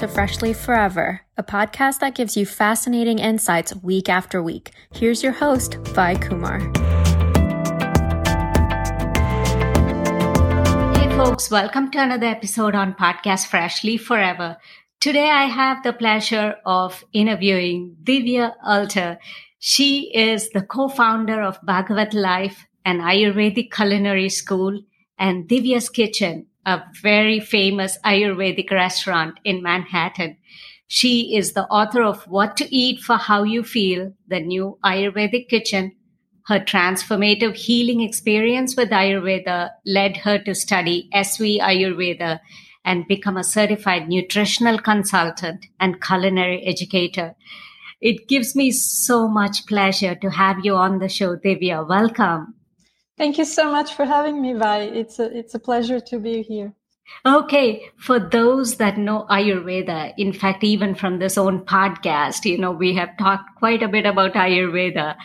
to Freshly Forever, a podcast that gives you fascinating insights week after week. Here's your host, Vi Kumar. Hey, folks, welcome to another episode on Podcast Freshly Forever. Today, I have the pleasure of interviewing Divya Alter. She is the co founder of Bhagavat Life, an Ayurvedic culinary school, and Divya's Kitchen, a very famous Ayurvedic restaurant in Manhattan. She is the author of What to Eat for How You Feel, the new Ayurvedic kitchen. Her transformative healing experience with Ayurveda led her to study SV Ayurveda and become a certified nutritional consultant and culinary educator. It gives me so much pleasure to have you on the show, Divya. Welcome. Thank you so much for having me, Vi. It's a, it's a pleasure to be here. Okay, for those that know Ayurveda, in fact, even from this own podcast, you know, we have talked quite a bit about Ayurveda.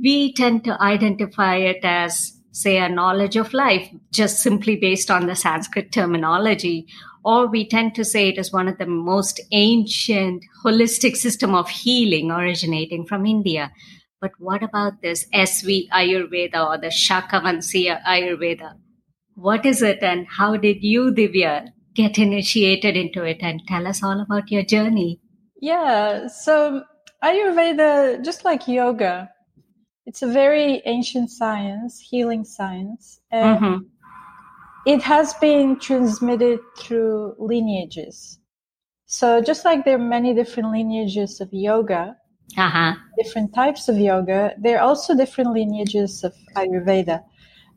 We tend to identify it as, say, a knowledge of life, just simply based on the Sanskrit terminology. Or we tend to say it is one of the most ancient holistic system of healing originating from India. But what about this SV Ayurveda or the Shakavansya Ayurveda? What is it and how did you, Divya, get initiated into it? And tell us all about your journey. Yeah, so Ayurveda, just like yoga, it's a very ancient science, healing science. And mm-hmm. it has been transmitted through lineages. So just like there are many different lineages of yoga, uh-huh. different types of yoga. There are also different lineages of Ayurveda.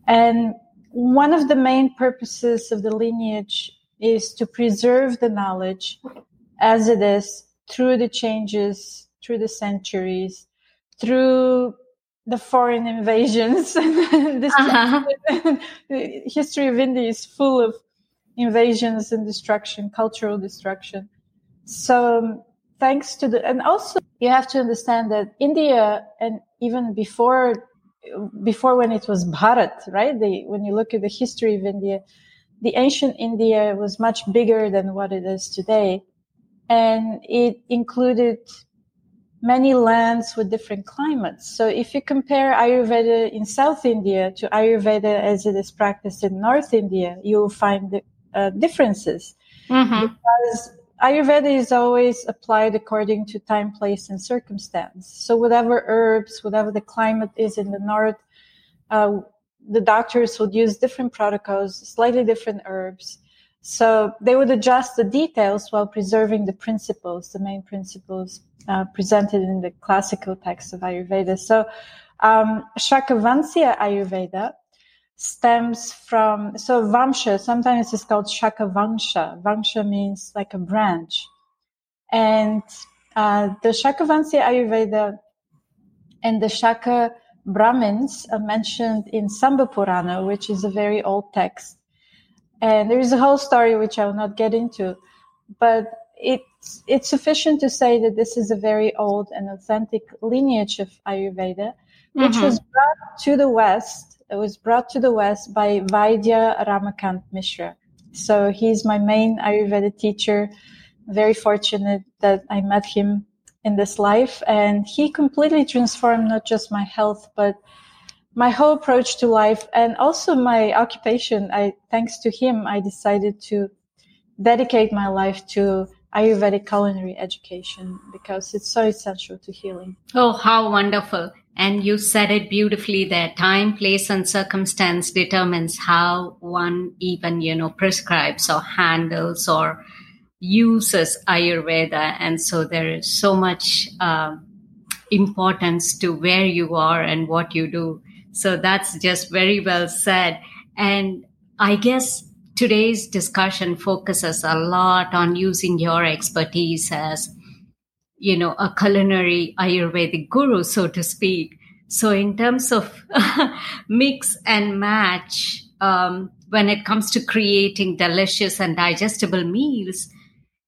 And one of the main purposes of the lineage is to preserve the knowledge as it is through the changes, through the centuries, through the foreign invasions. this uh-huh. the history of India is full of invasions and destruction, cultural destruction. So thanks to the, and also you have to understand that India and even before, before when it was Bharat, right? The, when you look at the history of India, the ancient India was much bigger than what it is today. And it included many lands with different climates. So if you compare Ayurveda in South India to Ayurveda as it is practiced in North India, you will find uh, differences. Mm-hmm. Because Ayurveda is always applied according to time, place, and circumstance. So whatever herbs, whatever the climate is in the north, uh, the doctors would use different protocols, slightly different herbs. So they would adjust the details while preserving the principles, the main principles uh, presented in the classical texts of Ayurveda. So um, Ayurveda stems from so Vamsha. Sometimes it's called Shaka Vangsha. Vangsha means like a branch, and uh, the Shakavansya Ayurveda and the Shaka Brahmins are mentioned in Samba Purana, which is a very old text. And there is a whole story which I will not get into, but it's it's sufficient to say that this is a very old and authentic lineage of Ayurveda, which mm-hmm. was brought to the West was brought to the West by Vaidya Ramakant Mishra. So he's my main Ayurveda teacher. Very fortunate that I met him in this life and he completely transformed not just my health, but my whole approach to life and also my occupation. I, thanks to him, I decided to dedicate my life to Ayurvedic culinary education because it's so essential to healing. Oh, how wonderful. And you said it beautifully there. Time, place, and circumstance determines how one even, you know, prescribes or handles or uses Ayurveda. And so there is so much uh, importance to where you are and what you do. So that's just very well said. And I guess today's discussion focuses a lot on using your expertise as you know, a culinary Ayurvedic guru, so to speak. So, in terms of mix and match, um, when it comes to creating delicious and digestible meals,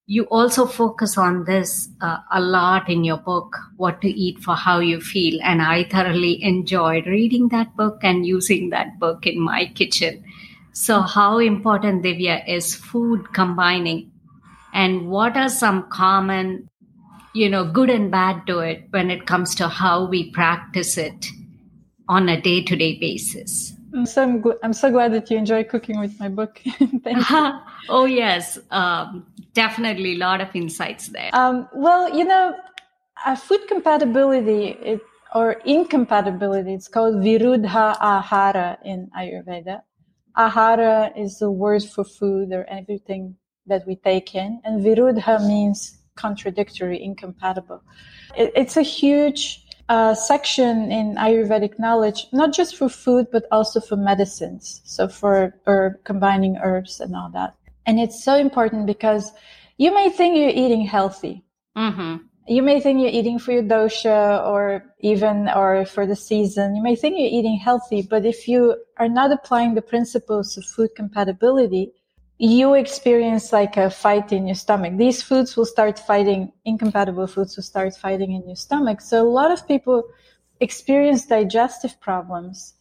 you also focus on this uh, a lot in your book, What to Eat for How You Feel. And I thoroughly enjoyed reading that book and using that book in my kitchen. So, how important, Divya, is food combining and what are some common you know good and bad to it when it comes to how we practice it on a day-to-day basis I'm so, I'm, I'm so glad that you enjoy cooking with my book. oh, yes. Um, definitely a lot of insights there. Um, well, you know, uh, food compatibility it, or incompatibility, it's called virudha Ahara in Ayurveda. Ahara is the word for food or everything that we take in, and virudha means contradictory, incompatible. It, it's a huge uh, section in Ayurvedic knowledge, not just for food, but also for medicines. So for herb, combining herbs and all that. And it's so important because you may think you're eating healthy. Mm-hmm. You may think you're eating for your dosha or even or for the season. You may think you're eating healthy, but if you are not applying the principles of food compatibility, you experience like a fight in your stomach. These foods will start fighting, incompatible foods will start fighting in your stomach. So a lot of people experience digestive problems.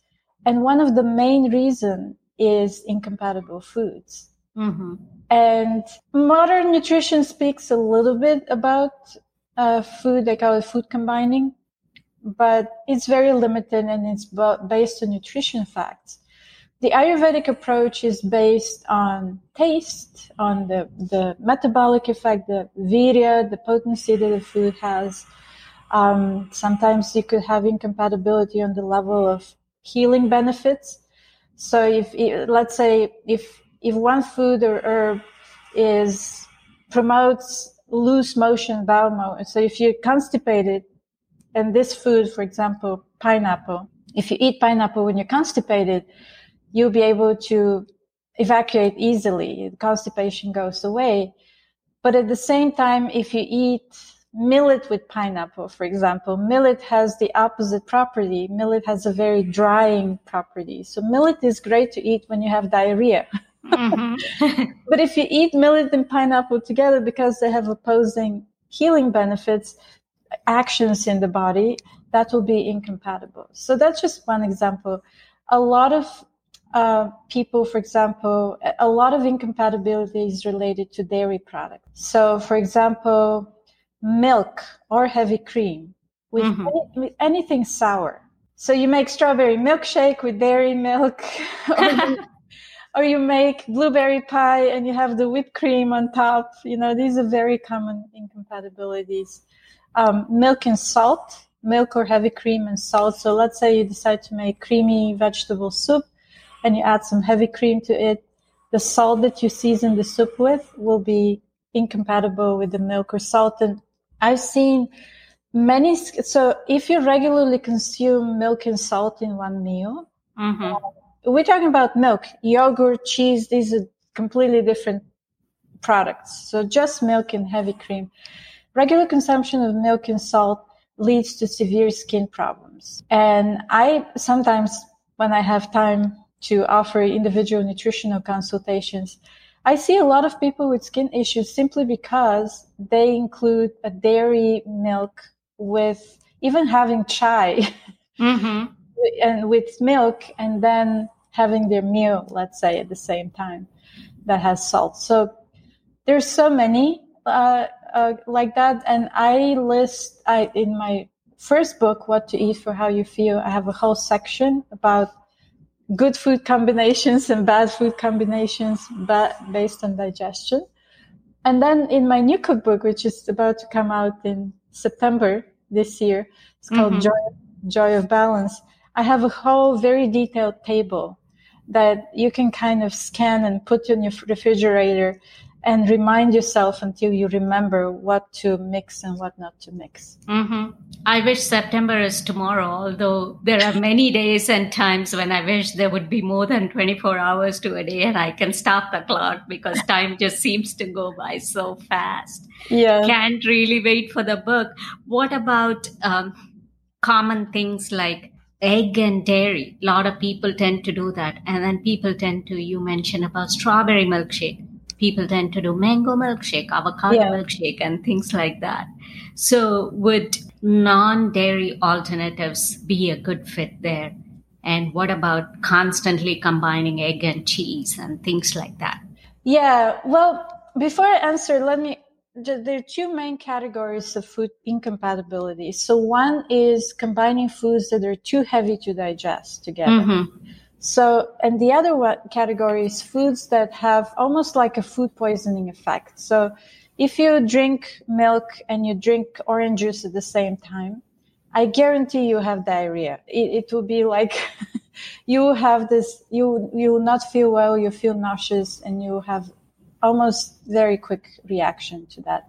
And one of the main reason is incompatible foods. Mm-hmm. And modern nutrition speaks a little bit about uh, food, they call it food combining, but it's very limited and it's based on nutrition facts the Ayurvedic approach is based on taste, on the, the metabolic effect, the virya, the potency that the food has. Um, sometimes you could have incompatibility on the level of healing benefits. So if, let's say, if, if one food or herb is, promotes loose motion, bowel motion. So if you're constipated and this food, for example, pineapple, if you eat pineapple when you're constipated, you'll be able to evacuate easily. Constipation goes away. But at the same time, if you eat millet with pineapple, for example, millet has the opposite property. Millet has a very drying property. So millet is great to eat when you have diarrhea. Mm-hmm. but if you eat millet and pineapple together because they have opposing healing benefits, actions in the body, that will be incompatible. So that's just one example. A lot of uh, people, for example, a lot of incompatibility is related to dairy products. So, for example, milk or heavy cream with, mm-hmm. any, with anything sour. So you make strawberry milkshake with dairy milk, or, you, or you make blueberry pie and you have the whipped cream on top. You know, these are very common incompatibilities. Um, milk and salt, milk or heavy cream and salt. So let's say you decide to make creamy vegetable soup and you add some heavy cream to it, the salt that you season the soup with will be incompatible with the milk or salt. And I've seen many. So if you regularly consume milk and salt in one meal, mm-hmm. uh, we're talking about milk, yogurt, cheese. These are completely different products. So just milk and heavy cream. Regular consumption of milk and salt leads to severe skin problems. And I sometimes, when I have time, to offer individual nutritional consultations. I see a lot of people with skin issues simply because they include a dairy milk with even having chai mm-hmm. and with milk and then having their meal, let's say, at the same time that has salt. So there's so many uh, uh, like that. And I list I, in my first book, What to Eat for How You Feel, I have a whole section about good food combinations and bad food combinations based on digestion. And then in my new cookbook, which is about to come out in September this year, it's called mm-hmm. Joy, Joy of Balance. I have a whole very detailed table that you can kind of scan and put in your refrigerator and remind yourself until you remember what to mix and what not to mix. Mm-hmm. I wish September is tomorrow, although there are many days and times when I wish there would be more than 24 hours to a day and I can stop the clock because time just seems to go by so fast. Yeah. Can't really wait for the book. What about um, common things like egg and dairy? A lot of people tend to do that. And then people tend to, you mentioned about strawberry milkshake people tend to do mango milkshake, avocado yeah. milkshake, and things like that. So, would non dairy alternatives be a good fit there? And what about constantly combining egg and cheese and things like that? Yeah, well, before I answer, let me. There are two main categories of food incompatibility. So one is combining foods that are too heavy to digest together. Mm-hmm. So, and the other one category is foods that have almost like a food poisoning effect. So, if you drink milk and you drink orange juice at the same time, I guarantee you have diarrhea. It, it will be like you have this, you, you will not feel well, you feel nauseous, and you have almost very quick reaction to that.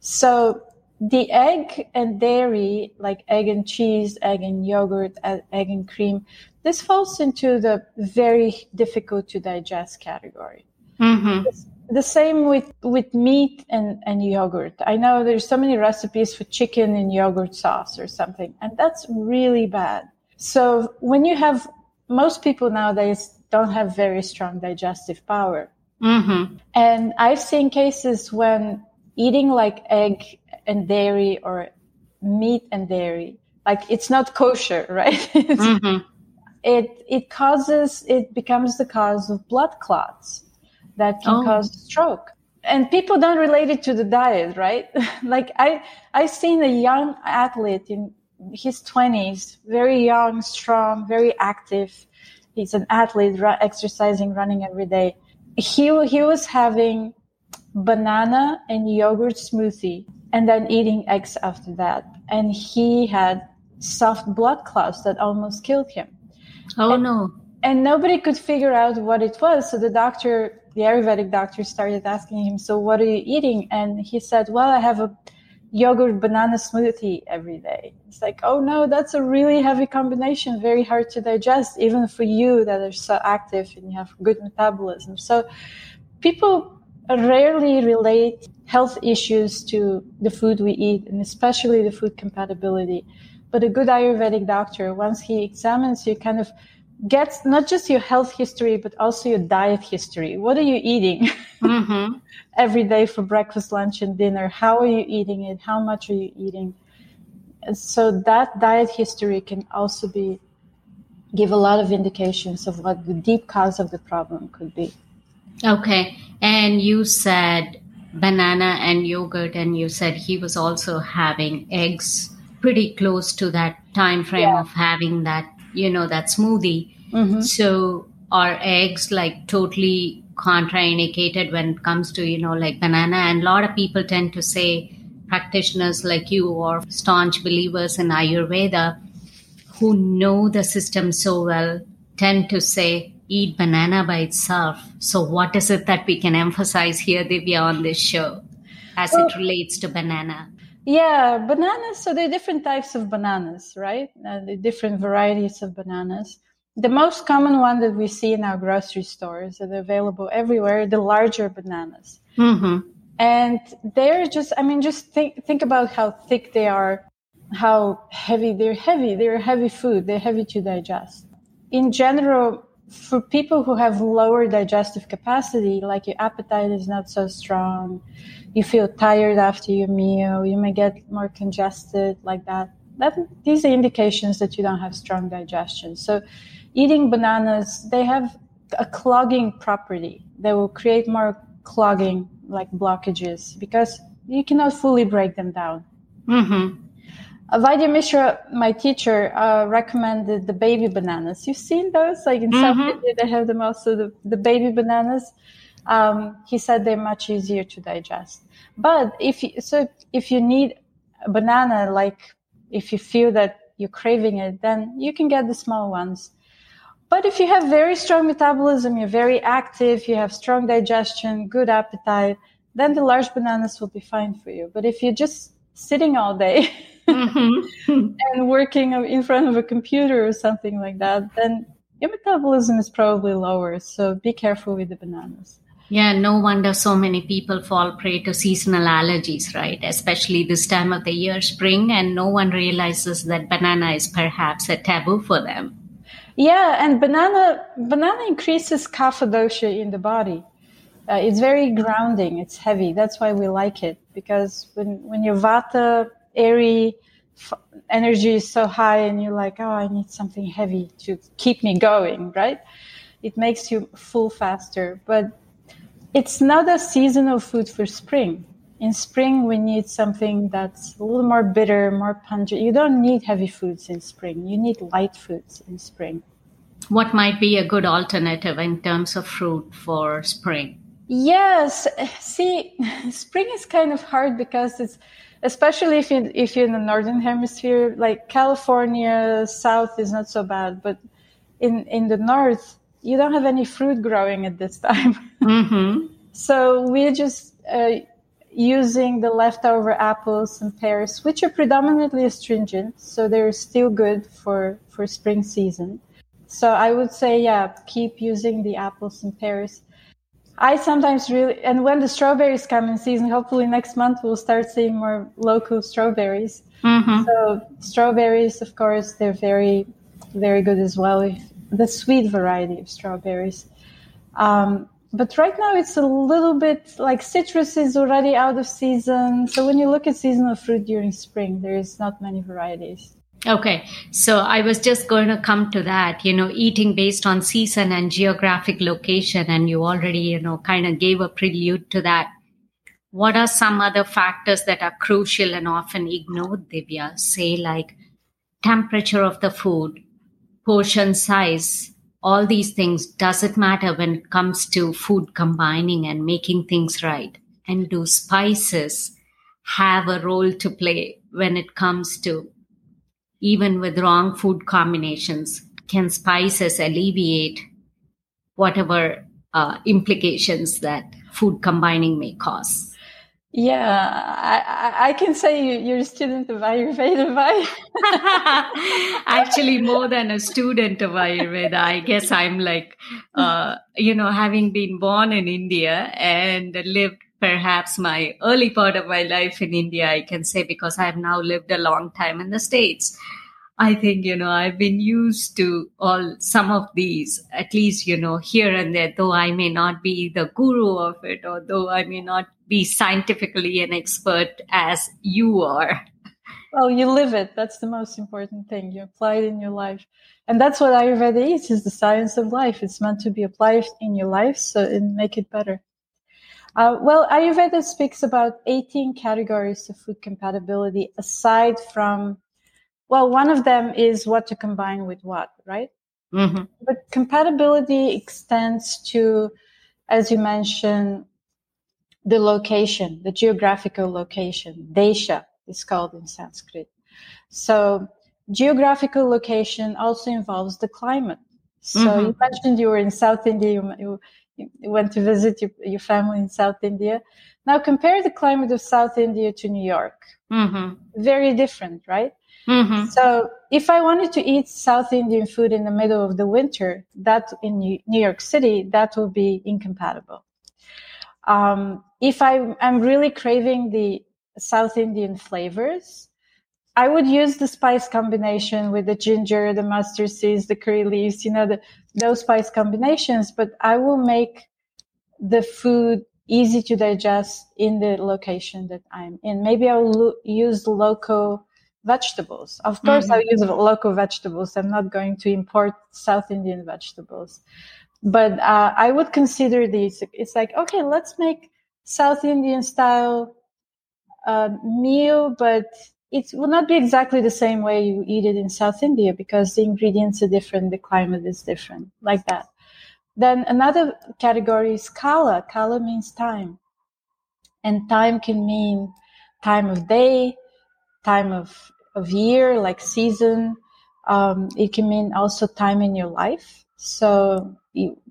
So the egg and dairy, like egg and cheese, egg and yogurt, egg and cream, this falls into the very difficult to digest category. Mm-hmm. The same with, with meat and, and yogurt. I know there's so many recipes for chicken and yogurt sauce or something, and that's really bad. So when you have most people nowadays don't have very strong digestive power. Mm-hmm. And I've seen cases when eating like egg and dairy or meat and dairy, like it's not kosher, right? mm-hmm. It it causes it becomes the cause of blood clots that can oh. cause stroke. And people don't relate it to the diet, right? like I I seen a young athlete in his twenties, very young, strong, very active. He's an athlete, exercising, running every day he he was having banana and yogurt smoothie and then eating eggs after that and he had soft blood clots that almost killed him oh and, no and nobody could figure out what it was so the doctor the ayurvedic doctor started asking him so what are you eating and he said well i have a yogurt banana smoothie every day. It's like, oh no, that's a really heavy combination, very hard to digest, even for you that are so active and you have good metabolism. So people rarely relate health issues to the food we eat and especially the food compatibility. But a good Ayurvedic doctor, once he examines you, kind of gets not just your health history, but also your diet history. What are you eating mm-hmm. every day for breakfast, lunch, and dinner? How are you eating it? How much are you eating? And so that diet history can also be give a lot of indications of what the deep cause of the problem could be. Okay. And you said banana and yogurt and you said he was also having eggs pretty close to that time frame yeah. of having that you know that smoothie mm-hmm. so are eggs like totally contraindicated when it comes to you know like banana and a lot of people tend to say practitioners like you or staunch believers in ayurveda who know the system so well tend to say eat banana by itself so what is it that we can emphasize here divya on this show as well, it relates to banana yeah, bananas. So there are different types of bananas, right? Uh, the different varieties of bananas. The most common one that we see in our grocery stores that are available everywhere, the larger bananas. Mm-hmm. And they're just, I mean, just think, think about how thick they are, how heavy they're heavy. They're heavy food. They're heavy to digest. In general, for people who have lower digestive capacity, like your appetite is not so strong, you feel tired after your meal, you may get more congested like that. That these are indications that you don't have strong digestion. So eating bananas, they have a clogging property. They will create more clogging like blockages because you cannot fully break them down. Mm-hmm. Uh, Vaidya Mishra, my teacher, uh, recommended the baby bananas. You've seen those? Like in mm-hmm. South India, they have them also, the, the baby bananas. Um, he said they're much easier to digest. But if you, so if you need a banana, like if you feel that you're craving it, then you can get the small ones. But if you have very strong metabolism, you're very active, you have strong digestion, good appetite, then the large bananas will be fine for you. But if you're just sitting all day mm-hmm. and working in front of a computer or something like that, then your metabolism is probably lower. So be careful with the bananas. Yeah, no wonder so many people fall prey to seasonal allergies, right? Especially this time of the year, spring, and no one realizes that banana is perhaps a taboo for them. Yeah, and banana banana increases kapha dosha in the body. Uh, it's very grounding. It's heavy. That's why we like it because when when your vata airy f- energy is so high and you're like, oh, I need something heavy to keep me going, right? It makes you full faster. But it's not a seasonal food for spring. In spring, we need something that's a little more bitter, more pungent. You don't need heavy foods in spring. You need light foods in spring. What might be a good alternative in terms of fruit for spring? Yes. See, spring is kind of hard because it's, especially if you if you're in the northern hemisphere, like California, south is not so bad, but in in the north, you don't have any fruit growing at this time. Mm-hmm. so we're just uh, using the leftover apples and pears, which are predominantly astringent, so they're still good for for spring season. So I would say, yeah, keep using the apples and pears. I sometimes really, and when the strawberries come in season, hopefully next month we'll start seeing more local strawberries. Mm-hmm. So strawberries, of course, they're very, very good as well. If the sweet variety of strawberries. Um, but right now it's a little bit like citrus is already out of season. So when you look at seasonal fruit during spring, there is not many varieties. Okay. So I was just going to come to that, you know, eating based on season and geographic location. And you already, you know, kind of gave a prelude to that. What are some other factors that are crucial and often ignored, Divya? Say like temperature of the food, portion size, all these things, does it matter when it comes to food combining and making things right? And do spices have a role to play when it comes to even with wrong food combinations? Can spices alleviate whatever uh, implications that food combining may cause? Yeah, I, I can say you're a student of Ayurveda? Actually, more than a student of Ayurveda, I guess I'm like, uh, you know, having been born in India and lived perhaps my early part of my life in India, I can say, because I've now lived a long time in the States. I think, you know, I've been used to all some of these, at least, you know, here and there, though I may not be the guru of it, or though I may not be scientifically an expert as you are. Well, you live it. That's the most important thing. You apply it in your life. And that's what Ayurveda is, is the science of life. It's meant to be applied in your life so and make it better. Uh, well, Ayurveda speaks about 18 categories of food compatibility aside from well, one of them is what to combine with what, right? Mm-hmm. But compatibility extends to, as you mentioned, the location, the geographical location. Desha is called in Sanskrit. So geographical location also involves the climate. So mm-hmm. you mentioned you were in South India. You, you, you went to visit your, your, family in South India. Now compare the climate of South India to New York. Mm-hmm. Very different, right? Mm-hmm. So if I wanted to eat South Indian food in the middle of the winter, that in New York City, that would be incompatible. Um, if I am really craving the South Indian flavors, I would use the spice combination with the ginger, the mustard seeds, the curry leaves, you know, the, those spice combinations, but I will make the food easy to digest in the location that I'm in. Maybe I'll lo- use local vegetables. Of course, mm-hmm. I use local vegetables. I'm not going to import South Indian vegetables. But uh, I would consider these. It's like, okay, let's make South Indian style uh, meal, but it will not be exactly the same way you eat it in South India because the ingredients are different, the climate is different, like that. Then another category is kala. Kala means time. And time can mean time of day, time of, of year, like season. Um, it can mean also time in your life. So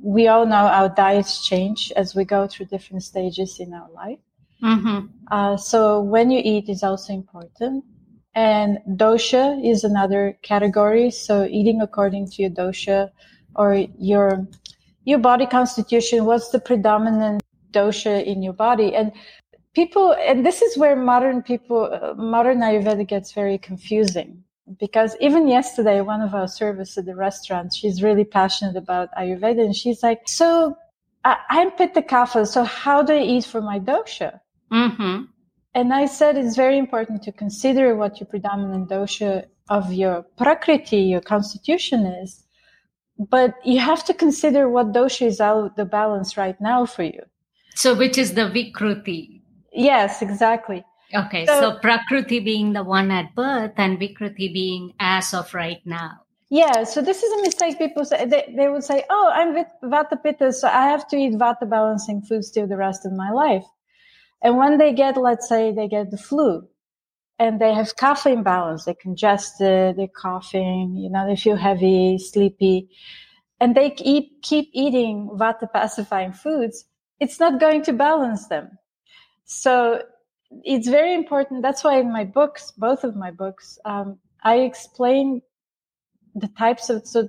we all know our diets change as we go through different stages in our life. Mm-hmm. Uh, so when you eat is also important. And dosha is another category. So eating according to your dosha or your your body constitution. What's the predominant dosha in your body? And people, and this is where modern people, uh, modern Ayurveda gets very confusing because even yesterday, one of our servers at the restaurant, she's really passionate about Ayurveda and she's like, so I, am Pitta Kapha, so how do I eat for my dosha? Mm-hmm. And I said it's very important to consider what your predominant dosha of your prakriti, your constitution is. But you have to consider what dosha is out of the balance right now for you. So, which is the Vikruti? Yes, exactly. Okay, so, so Prakruti being the one at birth and Vikruti being as of right now. Yeah, so this is a mistake people say. They, they would say, oh, I'm with Vata Pitta, so I have to eat Vata balancing foods still the rest of my life. And when they get, let's say they get the flu and they have kapha imbalance, they're congested, they're coughing, you know, they feel heavy, sleepy, and they keep, keep eating Vata pacifying foods, it's not going to balance them. So it's very important. That's why in my books, both of my books, um, I explain the types of so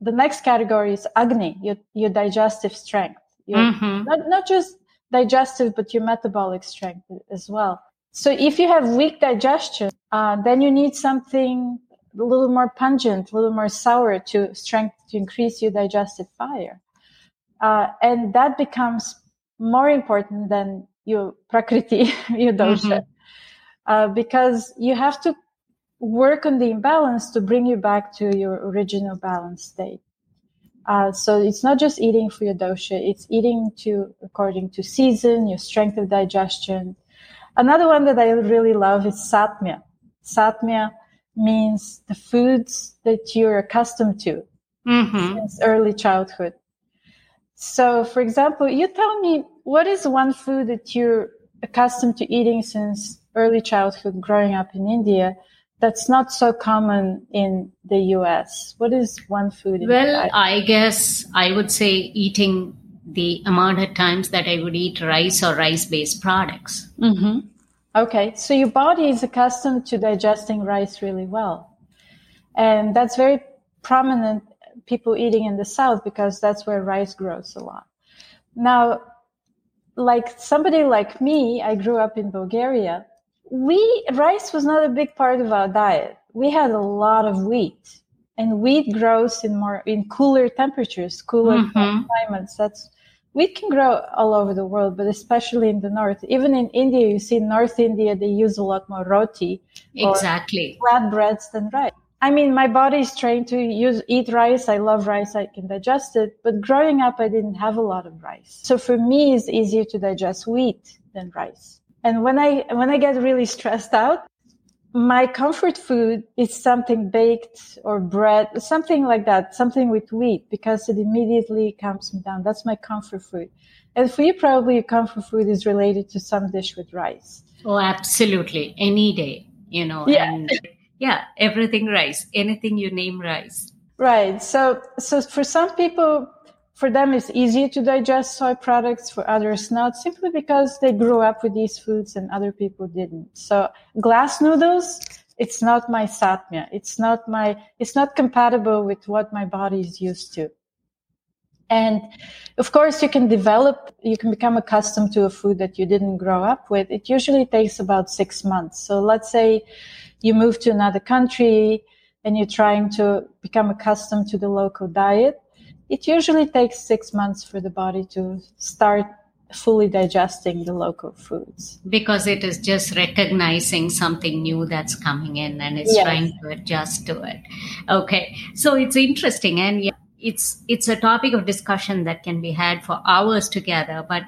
the next category is agni, your, your digestive strength. Your, mm-hmm. not, not just digestive, but your metabolic strength as well. So if you have weak digestion, uh, then you need something a little more pungent, a little more sour to strength to increase your digestive fire. Uh, and that becomes more important than your prakriti, your dosha, mm-hmm. uh, because you have to work on the imbalance to bring you back to your original balanced state. Uh, so it's not just eating for your dosha; it's eating to according to season, your strength of digestion. Another one that I really love is satmya. Satmya means the foods that you're accustomed to mm-hmm. since early childhood. So, for example, you tell me what is one food that you're accustomed to eating since early childhood growing up in India that's not so common in the US? What is one food? well, I guess I would say eating the amount of times that I would eat rice or rice based products. Mm-hmm. Okay, so your body is accustomed to digesting rice really well. And that's very prominent people eating in the south because that's where rice grows a lot. Now, like somebody like me, I grew up in Bulgaria. We rice was not a big part of our diet. We had a lot of wheat, and wheat grows in more in cooler temperatures, cooler mm-hmm. climates. That's wheat can grow all over the world, but especially in the north. Even in India, you see North India, they use a lot more roti, exactly, flatbreads than rice. I mean, my body is trained to use eat rice. I love rice. I can digest it. But growing up, I didn't have a lot of rice. So for me, it's easier to digest wheat than rice. And when I when I get really stressed out, my comfort food is something baked or bread, something like that, something with wheat, because it immediately calms me down. That's my comfort food. And for you, probably your comfort food is related to some dish with rice. Oh, absolutely. Any day, you know. Yeah. And- yeah everything rice anything you name rice. Right so so for some people for them it's easier to digest soy products for others not simply because they grew up with these foods and other people didn't. So glass noodles it's not my satmya it's not my it's not compatible with what my body is used to. And of course you can develop you can become accustomed to a food that you didn't grow up with. It usually takes about six months. So let's say you move to another country and you're trying to become accustomed to the local diet, it usually takes six months for the body to start fully digesting the local foods. Because it is just recognizing something new that's coming in and it's yes. trying to adjust to it. Okay. So it's interesting and it's it's a topic of discussion that can be had for hours together, but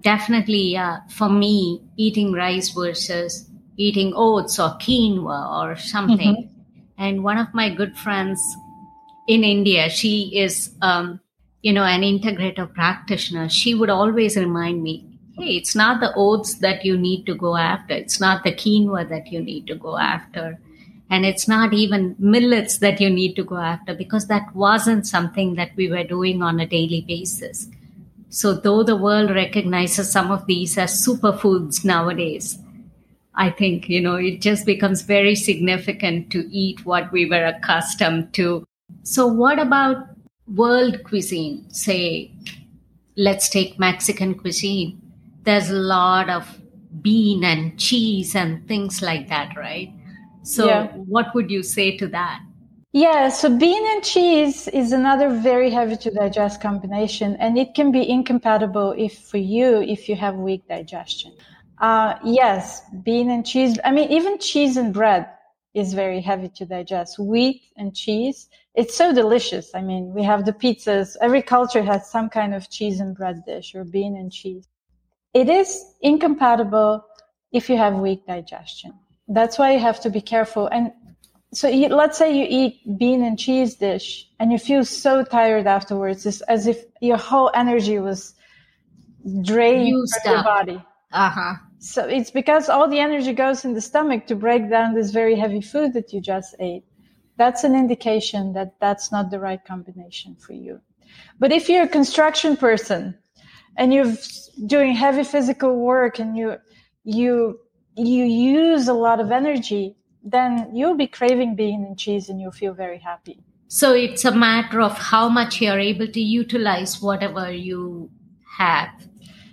definitely yeah, for me, eating rice versus eating oats or quinoa or something. Mm-hmm. And one of my good friends in India, she is, um, you know, an integrative practitioner. She would always remind me, hey, it's not the oats that you need to go after. It's not the quinoa that you need to go after. And it's not even millets that you need to go after because that wasn't something that we were doing on a daily basis. So, though the world recognizes some of these as superfoods nowadays, I think, you know, it just becomes very significant to eat what we were accustomed to. So, what about world cuisine? Say, let's take Mexican cuisine. There's a lot of bean and cheese and things like that, right? So, yeah. what would you say to that? Yeah, so bean and cheese is another very heavy to digest combination, and it can be incompatible if for you if you have weak digestion. Uh, yes, bean and cheese. I mean, even cheese and bread. is very heavy to digest. Wheat and cheese, it's so delicious. I mean, we have the pizzas. Every culture has some kind of cheese and bread dish or bean and cheese. It is incompatible if you have weak digestion. That's why you have to be careful. And so you, let's say you eat bean and cheese dish and you feel so tired afterwards. It's as if your whole energy was drained Used from your up. body. Uh-huh. So it's because all the energy goes in the stomach to break down this very heavy food that you just ate. That's an indication that that's not the right combination for you. But if you're a construction person and you're doing heavy physical work and you you you use a lot of energy, then you'll be craving bean and cheese and you'll feel very happy. So it's a matter of how much you're able to utilize whatever you have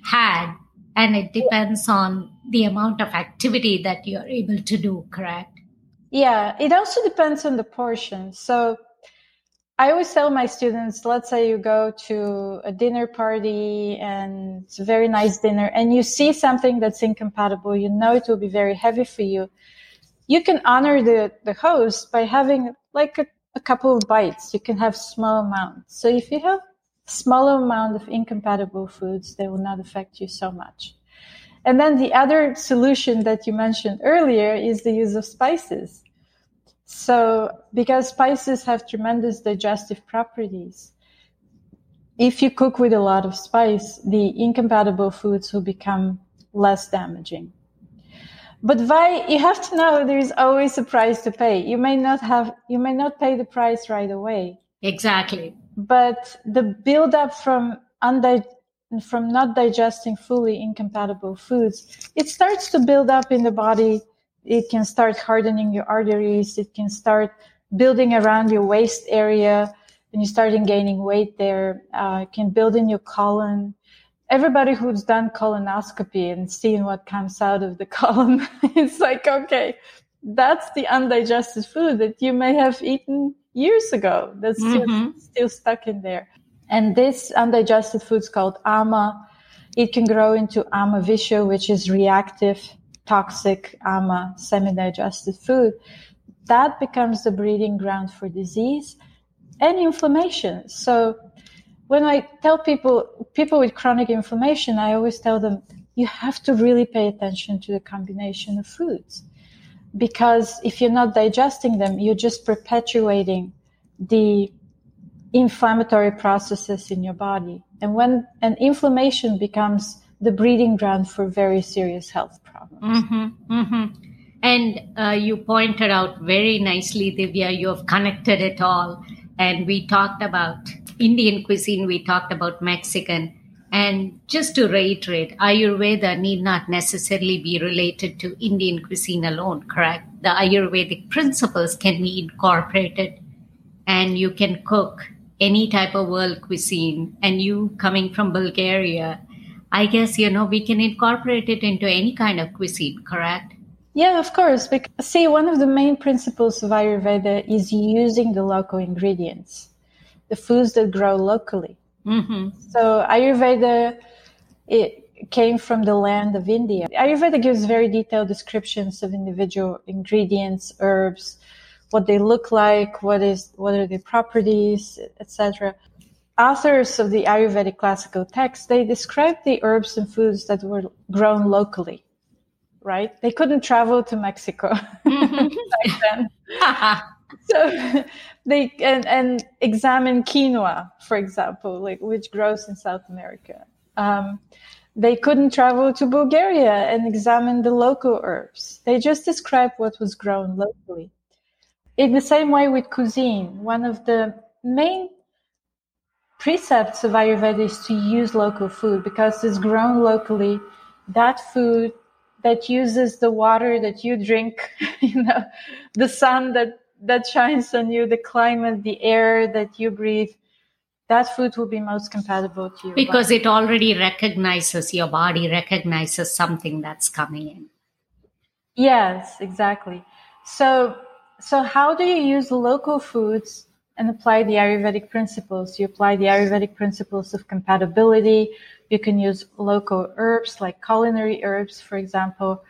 had, and it depends on the amount of activity that you're able to do, correct? Yeah, it also depends on the portion. So I always tell my students, let's say you go to a dinner party and it's a very nice dinner and you see something that's incompatible, you know it will be very heavy for you. You can honor the, the host by having like a, a couple of bites. You can have small amounts. So if you have smaller amount of incompatible foods, they will not affect you so much. And then the other solution that you mentioned earlier is the use of spices. So, because spices have tremendous digestive properties, if you cook with a lot of spice, the incompatible foods will become less damaging. But why you have to know there is always a price to pay. You may not have, you may not pay the price right away, Exactly. But the buildup from undi- from not digesting fully incompatible foods, it starts to build up in the body. It can start hardening your arteries. It can start building around your waist area, and you start gaining weight there. Uh, it can build in your colon. Everybody who's done colonoscopy and seen what comes out of the colon, it's like, okay, that's the undigested food that you may have eaten years ago. That's still, Mhm. still stuck in there. And this undigested food is called ama. It can grow into ama visho, which is reactive, toxic ama, semi-digested food. That becomes the breeding ground for disease and inflammation. So when I tell people, people with chronic inflammation, I always tell them, you have to really pay attention to the combination of foods. Because if you're not digesting them, you're just perpetuating the inflammatory processes in your body. And when an inflammation becomes the breeding ground for very serious health problems. Mm-hmm, mm-hmm. And uh, you pointed out very nicely, Divya, you have connected it all. And we talked about Indian cuisine, we talked about Mexican. And just to reiterate, Ayurveda need not necessarily be related to Indian cuisine alone, correct? The Ayurvedic principles can be incorporated and you can cook any type of world cuisine. And you coming from Bulgaria, I guess, you know, we can incorporate it into any kind of cuisine, correct? Yeah, of course. Because, see, one of the main principles of Ayurveda is using the local ingredients, the foods that grow locally. Mm-hmm. So Ayurveda, it came from the land of India. Ayurveda gives very detailed descriptions of individual ingredients, herbs, what they look like, what is, what are their properties, etc. Authors of the Ayurvedic classical texts they describe the herbs and foods that were grown locally, right? They couldn't travel to Mexico back then. so they and, and examine quinoa, for example, like which grows in South America. Um, they couldn't travel to Bulgaria and examine the local herbs. They just described what was grown locally. In the same way with cuisine, one of the main precepts of Ayurveda is to use local food because it's grown locally. That food that uses the water that you drink, you know, the sun that that shines on you, the climate, the air that you breathe, that food will be most compatible to you. because it already recognizes your body recognizes something that's coming in. Yes, exactly. So, so how do you use local foods and apply the Ayurvedic principles? You apply the Ayurvedic principles of compatibility. You can use local herbs like culinary herbs, for example.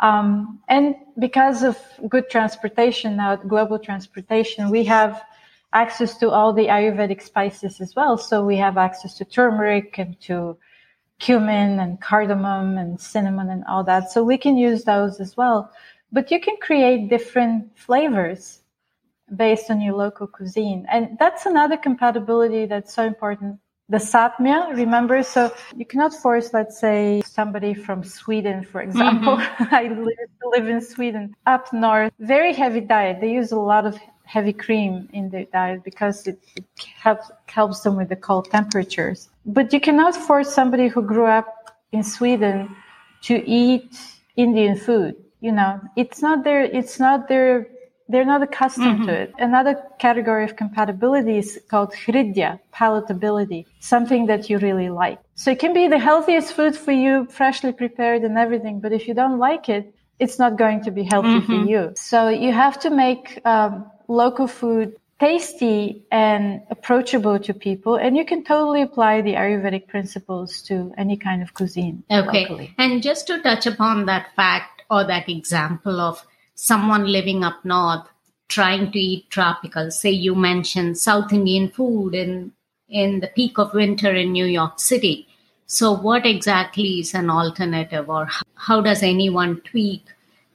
Um, and because of good transportation now, global transportation, we have access to all the Ayurvedic spices as well. So we have access to turmeric and to cumin and cardamom and cinnamon and all that. So we can use those as well. But you can create different flavors based on your local cuisine. And that's another compatibility that's so important the Satmya, remember? So you cannot force, let's say, somebody from Sweden, for example. Mm-hmm. I live, live in Sweden, up north, very heavy diet. They use a lot of heavy cream in their diet because it, it helps, helps them with the cold temperatures. But you cannot force somebody who grew up in Sweden to eat Indian food. You know, it's not their, it's not their they're not accustomed mm-hmm. to it. Another category of compatibility is called hridya, palatability, something that you really like. So it can be the healthiest food for you, freshly prepared and everything, but if you don't like it, it's not going to be healthy mm-hmm. for you. So you have to make um, local food tasty and approachable to people and you can totally apply the ayurvedic principles to any kind of cuisine okay locally. and just to touch upon that fact or that example of someone living up north trying to eat tropical. Say you mentioned south indian food in in the peak of winter in new york city. So what exactly is an alternative or how does anyone tweak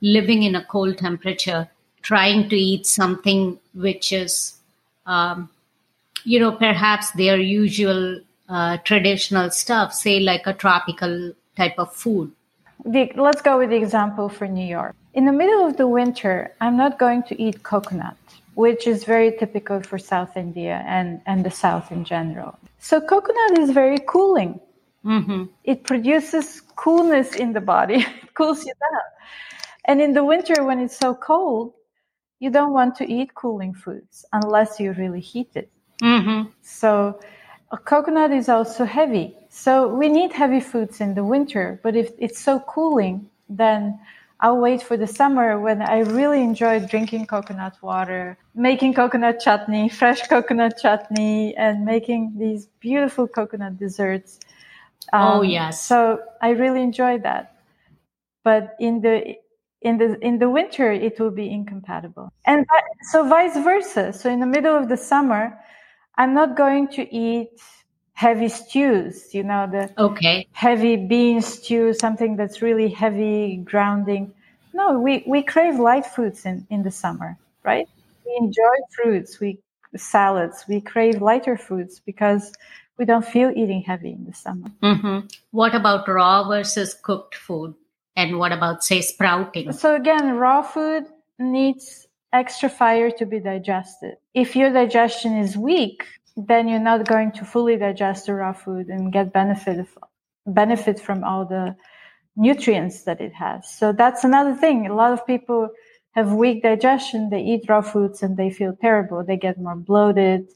living in a cold temperature trying to eat something which is um, you know perhaps their usual uh, traditional stuff say like a tropical type of food the, let's go with the example for New York. In the middle of the winter, I'm not going to eat coconut, which is very typical for South India and, and the South in general. So, coconut is very cooling. Mm-hmm. It produces coolness in the body, it cools you down. And in the winter, when it's so cold, you don't want to eat cooling foods unless you really heat it. Mm-hmm. So, a coconut is also heavy. So we need heavy foods in the winter, but if it's so cooling, then I'll wait for the summer when I really enjoy drinking coconut water, making coconut chutney, fresh coconut chutney, and making these beautiful coconut desserts. Oh, um, oh yes. So I really enjoy that. But in the in the in the winter it will be incompatible. And so vice versa. So in the middle of the summer, I'm not going to eat heavy stews, you know, the okay. heavy bean stew, something that's really heavy, grounding. No, we, we crave light foods in, in the summer, right? We enjoy fruits, we salads, we crave lighter foods because we don't feel eating heavy in the summer. Mm-hmm. What about raw versus cooked food? And what about, say, sprouting? So, again, raw food needs extra fire to be digested. If your digestion is weak, then you're not going to fully digest the raw food and get benefit benefit from all the nutrients that it has. So that's another thing. A lot of people have weak digestion. They eat raw foods and they feel terrible. They get more bloated.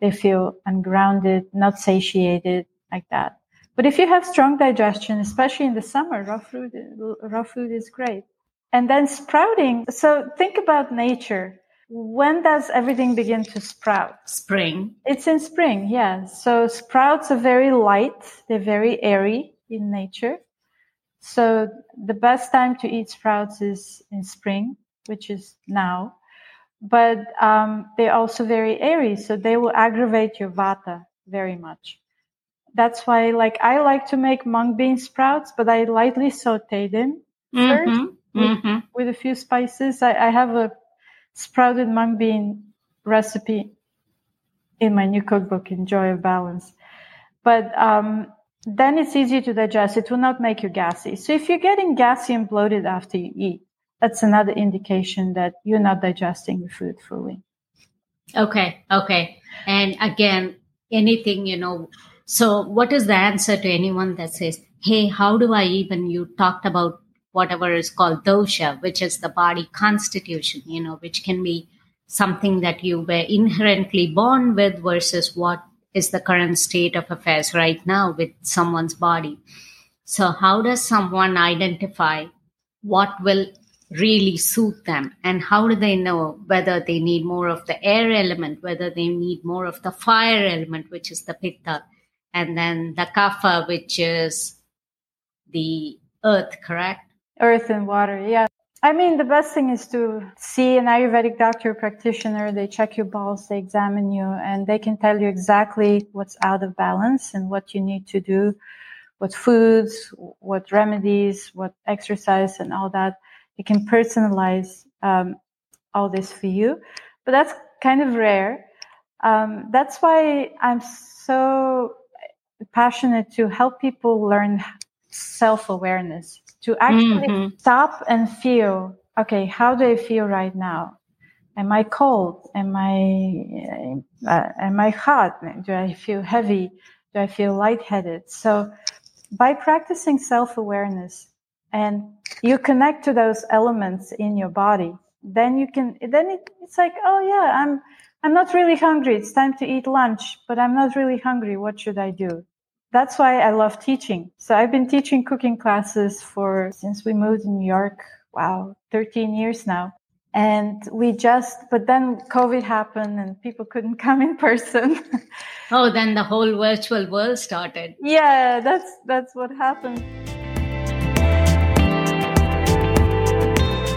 They feel ungrounded, not satiated, like that. But if you have strong digestion, especially in the summer, raw food, raw food is great. And then sprouting. So think about nature. When does everything begin to sprout? Spring. It's in spring, yeah. So sprouts are very light. They're very airy in nature. So the best time to eat sprouts is in spring, which is now. But um, they're also very airy, so they will aggravate your vata very much. That's why, like, I like to make mung bean sprouts, but I lightly saute them mm-hmm. First mm-hmm. with, with, a few spices. I, I have a sprouted mung bean recipe in my new cookbook, Enjoy of Balance. But um, then it's easy to digest. It will not make you gassy. So if you're getting gassy and bloated after you eat, that's another indication that you're not digesting the food fully. Okay, okay. And again, anything, you know, so what is the answer to anyone that says, hey, how do I even, you talked about whatever is called dosha, which is the body constitution, you know, which can be something that you were inherently born with versus what is the current state of affairs right now with someone's body. So, how does someone identify what will really suit them? And how do they know whether they need more of the air element, whether they need more of the fire element, which is the pitta, and then the kapha, which is the earth, correct? Earth and water, yeah. I mean, the best thing is to see an Ayurvedic doctor practitioner. They check your balls, they examine you, and they can tell you exactly what's out of balance and what you need to do, what foods, what remedies, what exercise, and all that. They can personalize um, all this for you, but that's kind of rare. Um, that's why I'm so passionate to help people learn self awareness to actually mm-hmm. stop and feel okay how do i feel right now? Am i cold? Am i uh, am i hot? Do i feel heavy? Do i feel lightheaded? So by practicing self-awareness and you connect to those elements in your body then you can then it, it's like oh yeah i'm i'm not really hungry. It's time to eat lunch but i'm not really hungry. What should i do that's why I love teaching. So I've been teaching cooking classes for since we moved to New York. Wow, 13 years now. And we just, but then COVID happened and people couldn't come in person. oh, then the whole virtual world started. Yeah, that's that's what happened.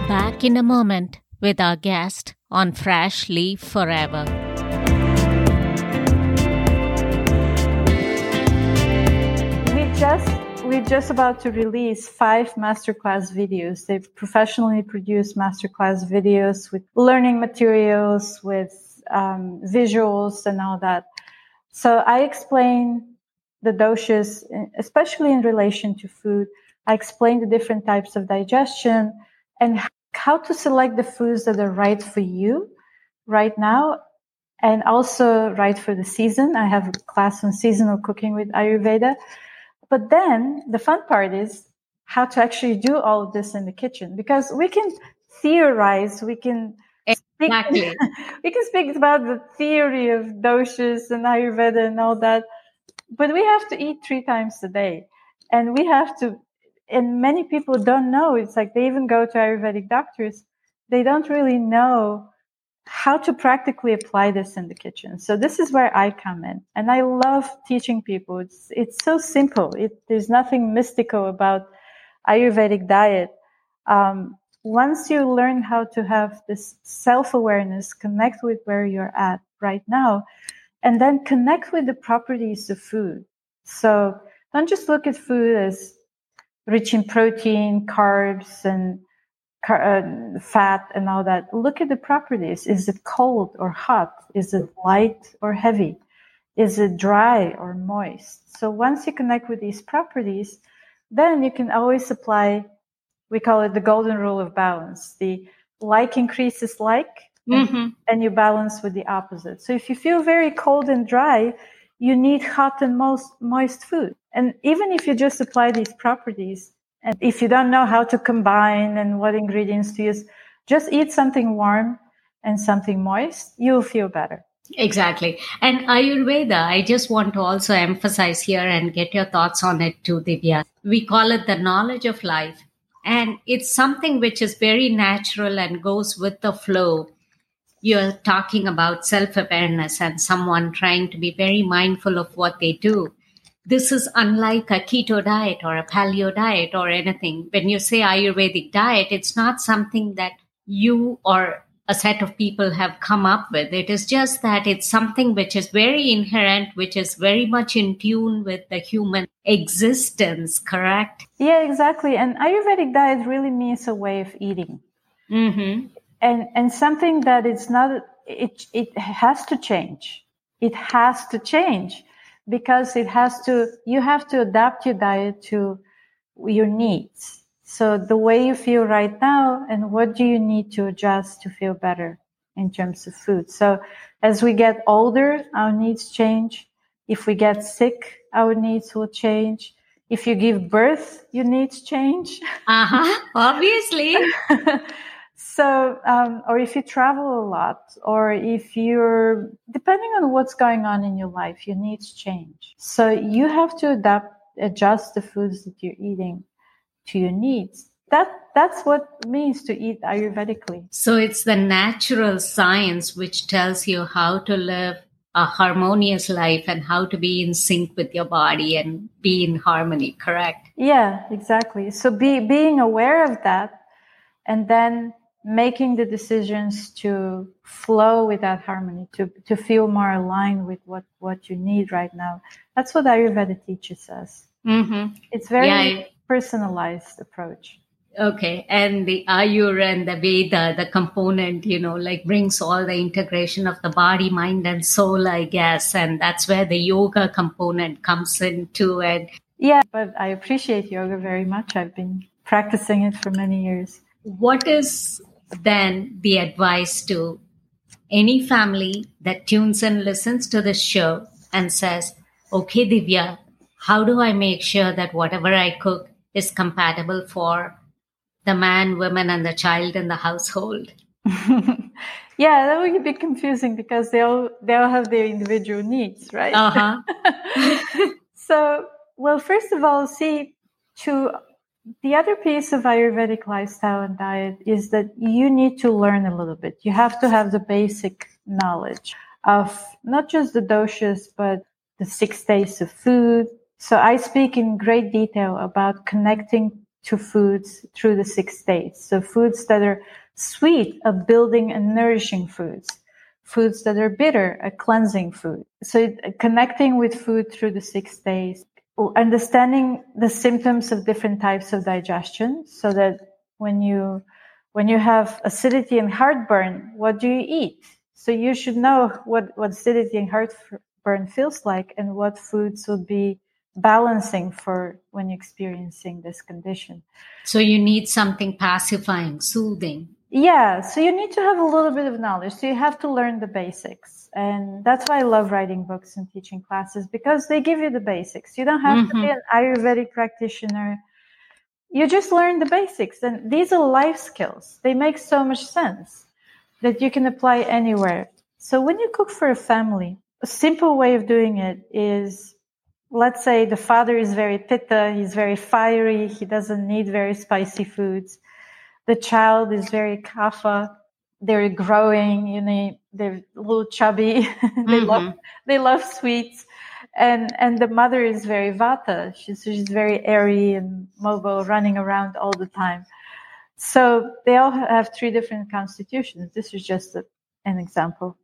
Back in a moment with our guest on Fresh Leaf Forever. Just we're just about to release five masterclass videos. They've professionally produced masterclass videos with learning materials, with um, visuals, and all that. So I explain the doshas, especially in relation to food. I explain the different types of digestion and how to select the foods that are right for you right now and also right for the season. I have a class on seasonal cooking with Ayurveda. But then the fun part is how to actually do all of this in the kitchen because we can theorize, we can exactly. speak, we can speak about the theory of doshas and Ayurveda and all that, but we have to eat three times a day, and we have to. And many people don't know. It's like they even go to Ayurvedic doctors. They don't really know how to practically apply this in the kitchen. So this is where I come in. And I love teaching people. It's, it's so simple. It, there's nothing mystical about Ayurvedic diet. Um, once you learn how to have this self-awareness, connect with where you're at right now, and then connect with the properties of food. So don't just look at food as rich in protein, carbs, and fat and all that, look at the properties. Is it cold or hot? Is it light or heavy? Is it dry or moist? So once you connect with these properties, then you can always apply, we call it the golden rule of balance. The like increases like, mm-hmm. and, and you balance with the opposite. So if you feel very cold and dry, you need hot and most moist food. And even if you just apply these properties, and if you don't know how to combine and what ingredients to use, just eat something warm and something moist. You'll feel better. Exactly. And Ayurveda, I just want to also emphasize here and get your thoughts on it too, Divya. We call it the knowledge of life. And it's something which is very natural and goes with the flow. You're talking about self awareness and someone trying to be very mindful of what they do this is unlike a keto diet or a paleo diet or anything. When you say Ayurvedic diet, it's not something that you or a set of people have come up with. It is just that it's something which is very inherent, which is very much in tune with the human existence, correct? Yeah, exactly. And Ayurvedic diet really means a way of eating. Mm-hmm. And, and something that it's not, it, it has to change. It has to change because it has to you have to adapt your diet to your needs. So the way you feel right now and what do you need to adjust to feel better in terms of food. So as we get older our needs change. If we get sick our needs will change. If you give birth your needs change. Uh-huh obviously So, um, or if you travel a lot, or if you're, depending on what's going on in your life, your needs change. So you have to adapt, adjust the foods that you're eating to your needs. That, that's what it means to eat Ayurvedically. So it's the natural science which tells you how to live a harmonious life and how to be in sync with your body and be in harmony correct yeah exactly so be being aware of that and then making the decisions to flow with that harmony to to feel more aligned with what what you need right now that's what ayurveda teaches us mm-hmm. it's very yeah, personalized approach Okay. And the Ayur and the Veda, the component, you know, like brings all the integration of the body, mind, and soul, I guess. And that's where the yoga component comes into it. Yeah, but I appreciate yoga very much. I've been practicing it for many years. What is then the advice to any family that tunes and listens to this show and says, okay, Divya, how do I make sure that whatever I cook is compatible for the man, woman, and the child in the household. yeah, that would be confusing because they all they all have their individual needs, right? Uh-huh. so, well, first of all, see to the other piece of Ayurvedic lifestyle and diet is that you need to learn a little bit. You have to have the basic knowledge of not just the doshas, but the six days of food. So I speak in great detail about connecting to foods through the six states. So foods that are sweet, a building and nourishing foods. Foods that are bitter, a cleansing food. So connecting with food through the six days, understanding the symptoms of different types of digestion so that when you when you have acidity and heartburn, what do you eat? So you should know what, what acidity and heartburn feels like and what foods would be balancing for when you're experiencing this condition. So you need something pacifying, soothing. Yeah, so you need to have a little bit of knowledge. So you have to learn the basics. And that's why I love writing books and teaching classes because they give you the basics. You don't have mm-hmm. to be mm-hmm. an Ayurvedic practitioner. You just learn the basics. And these are life skills. They make so much sense that you can apply anywhere. So when you cook for a family, a simple way of doing it is let's say the father is very pitta, he's very fiery, he doesn't need very spicy foods. The child is very kapha, they're growing, you know, they're a little chubby, they mm-hmm. love they love sweets. And and the mother is very vata. She's she's very airy and mobile, running around all the time. So they all have three different constitutions. This is just a, an example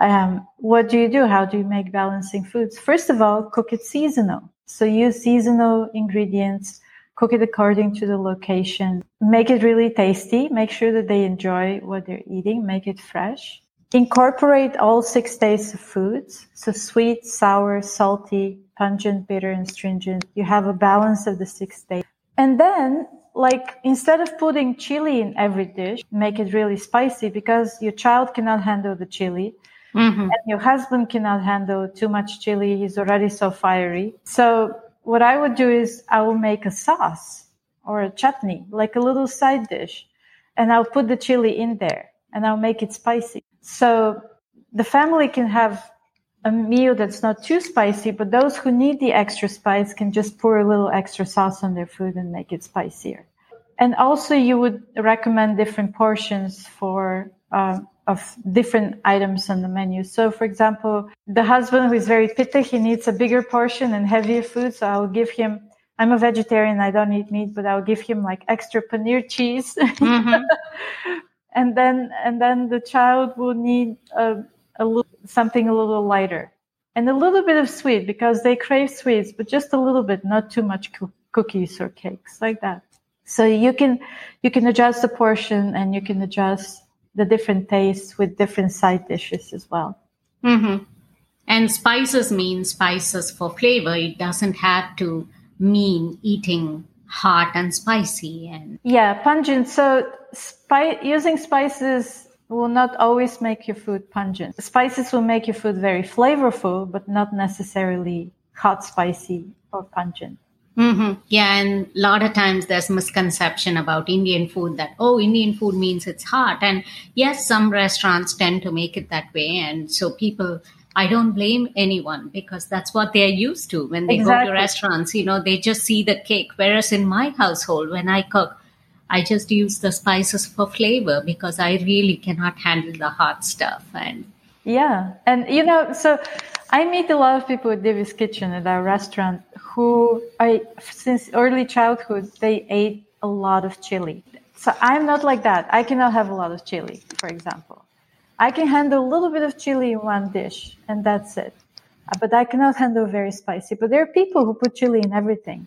um, what do you do? How do you make balancing foods? First of all, cook it seasonal. So use seasonal ingredients, cook it according to the location, make it really tasty, make sure that they enjoy what they're eating, make it fresh. Incorporate all six days of foods. So sweet, sour, salty, pungent, bitter, and astringent. You have a balance of the six days. And then like instead of putting chili in every dish, make it really spicy because your child cannot handle the chili. Mm-hmm. And your husband cannot handle too much chili. He's already so fiery. So what I would do is I will make a sauce or a chutney, like a little side dish, and I'll put the chili in there and I'll make it spicy. So the family can have a meal that's not too spicy, but those who need the extra spice can just pour a little extra sauce on their food and make it spicier. And also, you would recommend different portions for uh, of different items on the menu. So, for example, the husband who is very pitta, he needs a bigger portion and heavier food. So I'll give him, I'm a vegetarian, I don't eat meat, but I'll give him like extra paneer cheese. Mm-hmm. and then, and then the child will need a, a little, something a little lighter and a little bit of sweet because they crave sweets, but just a little bit, not too much co- cookies or cakes like that. So you can, you can adjust the portion and you can adjust the different tastes with different side dishes as well. Mm-hmm. And spices mean spices for flavor. It doesn't have to mean eating hot and spicy and yeah pungent so spi- using spices will not always make your food pungent spices will make your food very flavorful but not necessarily hot spicy or pungent Mm-hmm. Yeah, and a lot of times there's misconception about Indian food that oh, Indian food means it's hot, and yes, some restaurants tend to make it that way, and so people. I don't blame anyone because that's what they're used to when they exactly. go to restaurants. You know, they just see the cake. Whereas in my household, when I cook, I just use the spices for flavor because I really cannot handle the hot stuff. And Yeah. And, you know, so I meet a lot of people at Divya's Kitchen at our restaurant who I, since early childhood, they ate a lot of chili. So I'm not like that. I cannot have a lot of chili, for example. I can handle a little bit of chili in one dish and that's it. Uh, but I cannot handle very spicy. But there are people who put chili in everything.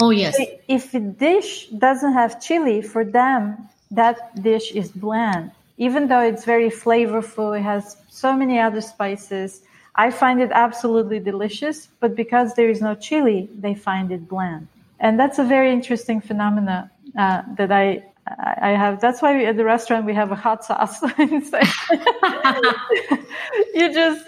Oh, yes. If a dish doesn't have chili, for them, that dish is bland. Even though it's very flavorful, it has so many other spices. I find it absolutely delicious, but because there is no chili, they find it bland. And that's a very interesting phenomena uh, that I I have. That's why we, at the restaurant we have a hot sauce. you just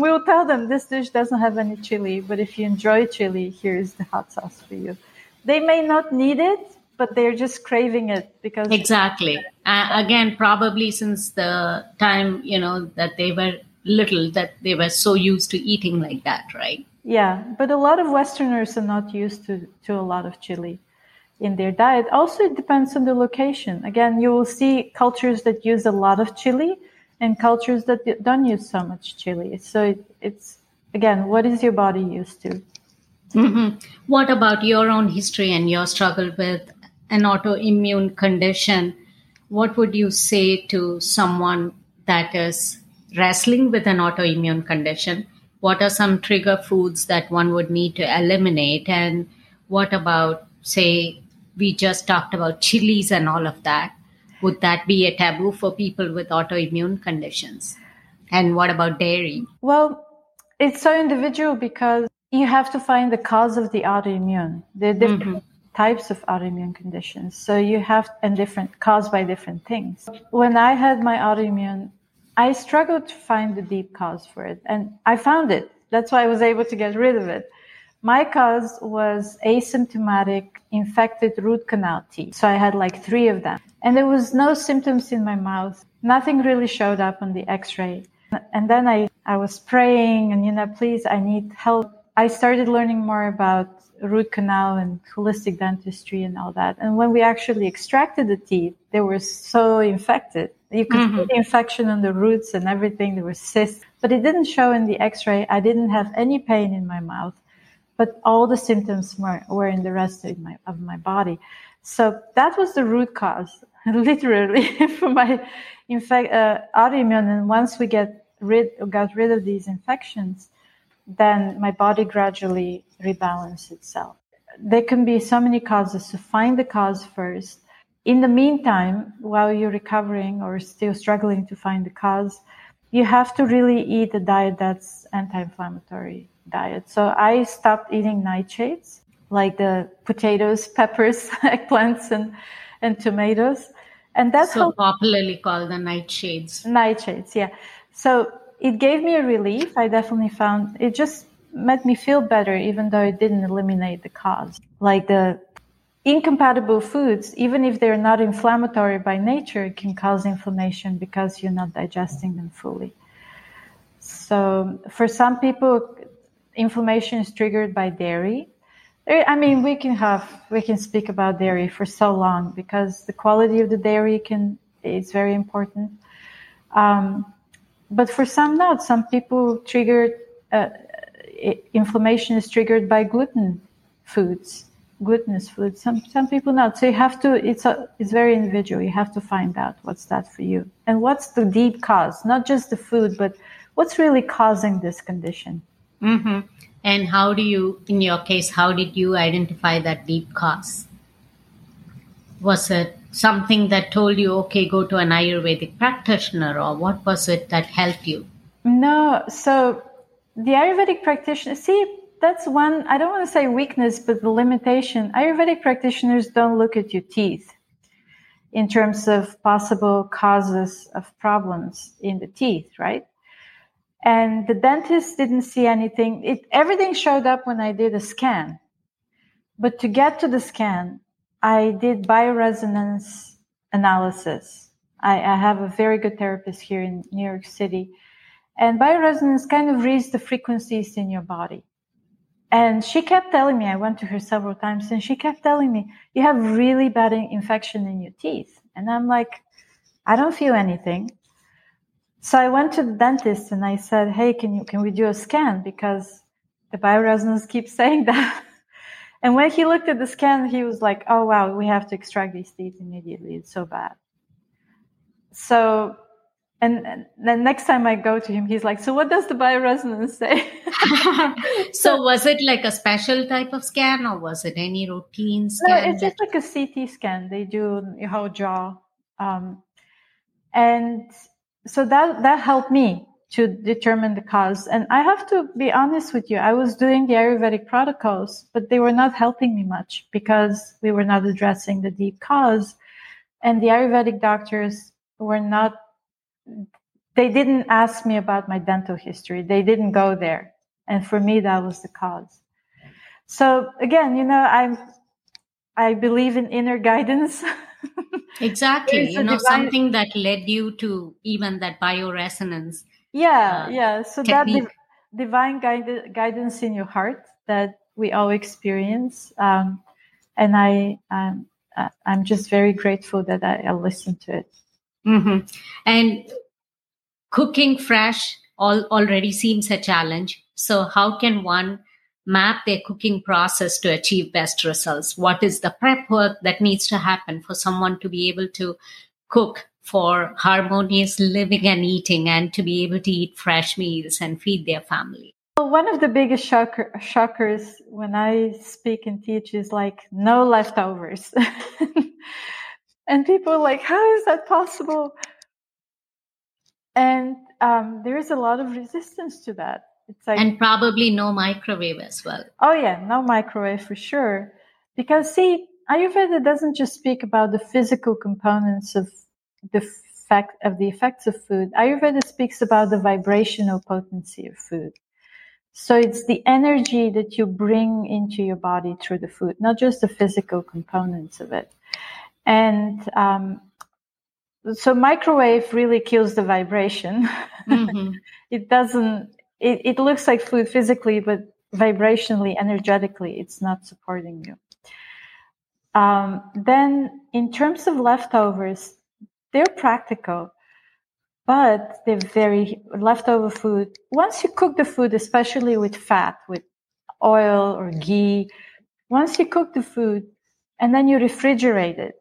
we'll tell them this dish doesn't have any chili, but if you enjoy chili, here's the hot sauce for you. They may not need it, but they're just craving it because exactly. Uh, again, probably since the time you know that they were little, that they were so used to eating like that, right? Yeah, but a lot of Westerners are not used to to a lot of chili in their diet. Also, it depends on the location. Again, you will see cultures that use a lot of chili and cultures that don't use so much chili. So it, it's, again, what is your body used to? Mm-hmm. What about your own history and your struggle with an autoimmune condition? What would you say to someone that is wrestling with an autoimmune condition? What are some trigger foods that one would need to eliminate? And what about, say, we just talked about chilies and all of that. Would that be a taboo for people with autoimmune conditions? And what about dairy? Well, it's so individual because you have to find the cause of the autoimmune. There are different mm-hmm. types of autoimmune conditions. So you have, and different, caused by different things. When I had my autoimmune, I struggled to find the deep cause for it. And I found it. That's why I was able to get rid of it. My cause was asymptomatic infected root canal teeth. So I had like three of them. And there was no symptoms in my mouth. Nothing really showed up on the x-ray. And then I, I was praying and, you know, please, I need help. I started learning more about root canal and holistic dentistry and all that. And when we actually extracted the teeth, they were so infected. You could mm-hmm. see the infection on the roots and everything. There were cysts, but it didn't show in the x-ray. I didn't have any pain in my mouth but all the symptoms were, were in the rest of my, of my body. So that was the root cause, literally, for my infect, uh, autoimmune. And once we get rid, got rid of these infections, then my body gradually rebalanced itself. There can be so many causes. So find the cause first. In the meantime, while you're recovering or still struggling to find the cause, you have to really eat a diet that's anti-inflammatory diet. So I stopped eating nightshades, like the potatoes, peppers, eggplants, and and tomatoes. And that's so how, popularly called the nightshades. Nightshades, yeah. So it gave me a relief. I definitely found it just made me feel better, even though it didn't eliminate the cause. Like the incompatible foods, even if they're not inflammatory by nature, can cause inflammation because you're not digesting them fully. So for some people, inflammation is triggered by dairy. I mean, we can have we can speak about dairy for so long because the quality of the dairy can is very important. Um, but for some, not. Some people triggered uh, inflammation is triggered by gluten foods, glutinous food. Some some people not. So you have to. It's a it's very individual. You have to find out what's that for you and what's the deep cause, not just the food, but what's really causing this condition. Mm-hmm. And how do you, in your case, how did you identify that deep cause? Was it something that told you, okay, go to an Ayurvedic practitioner, or what was it that helped you? No, so the Ayurvedic practitioner, see, that's one, I don't want to say weakness, but the limitation. Ayurvedic practitioners don't look at your teeth in terms of possible causes of problems in the teeth, right? and the dentist didn't see anything. It, everything showed up when I did a scan. But to get to the scan, I did bioresonance analysis. I, I have a very good therapist here in New York City. And bioresonance kind of reads the frequencies in your body. And she kept telling me, I went to her several times, and she kept telling me, you have really bad infection in your teeth. And I'm like, I don't feel anything. so I went to the dentist and I said, "Hey, can you can we do a scan because the bioresonance keeps saying that." And when he looked at the scan, he was like, "Oh wow, we have to extract these teeth immediately. It's so bad." So, and then next time I go to him, he's like, "So what does the bioresonance say?" so was it like a special type of scan, or was it any routine scan? No, it's just like a CT scan. They do your whole jaw, um, and so that that helped me to determine the cause. And I have to be honest with you, I was doing the Ayurvedic protocols, but they were not helping me much because we were not addressing the deep cause. And the Ayurvedic doctors were not, they didn't ask me about my dental history. They didn't go there. And for me, that was the cause. So again, you know, I'm, I believe in inner guidance. exactly. you know, divine... something that led you to even that bioresonance yeah uh, yeah so technique. that div- divine guide- guidance in your heart that we all experience um, and i um, i'm just very grateful that i, I listened to it mm-hmm. and cooking fresh all, already seems a challenge so how can one map their cooking process to achieve best results what is the prep work that needs to happen for someone to be able to cook for harmonious living and eating and to be able to eat fresh meals and feed their family. Well, one of the biggest shocker, shockers when I speak and teach is like no leftovers. and people are like, how is that possible? And um, there is a lot of resistance to that. It's like, and probably no microwave as well. Oh yeah, no microwave for sure. Because see, Ayurveda doesn't just speak about the physical components of the fact of the effects of food, Ayurveda speaks about the vibrational potency of food. So it's the energy that you bring into your body through the food, not just the physical components of it. And um, so microwave really kills the vibration. Mm-hmm. it doesn't. It, it looks like food physically, but vibrationally, energetically, it's not supporting you. Um, then, in terms of leftovers, they're practical, but they're very leftover food. Once you cook the food, especially with fat, with oil or ghee, once you cook the food and then you refrigerate it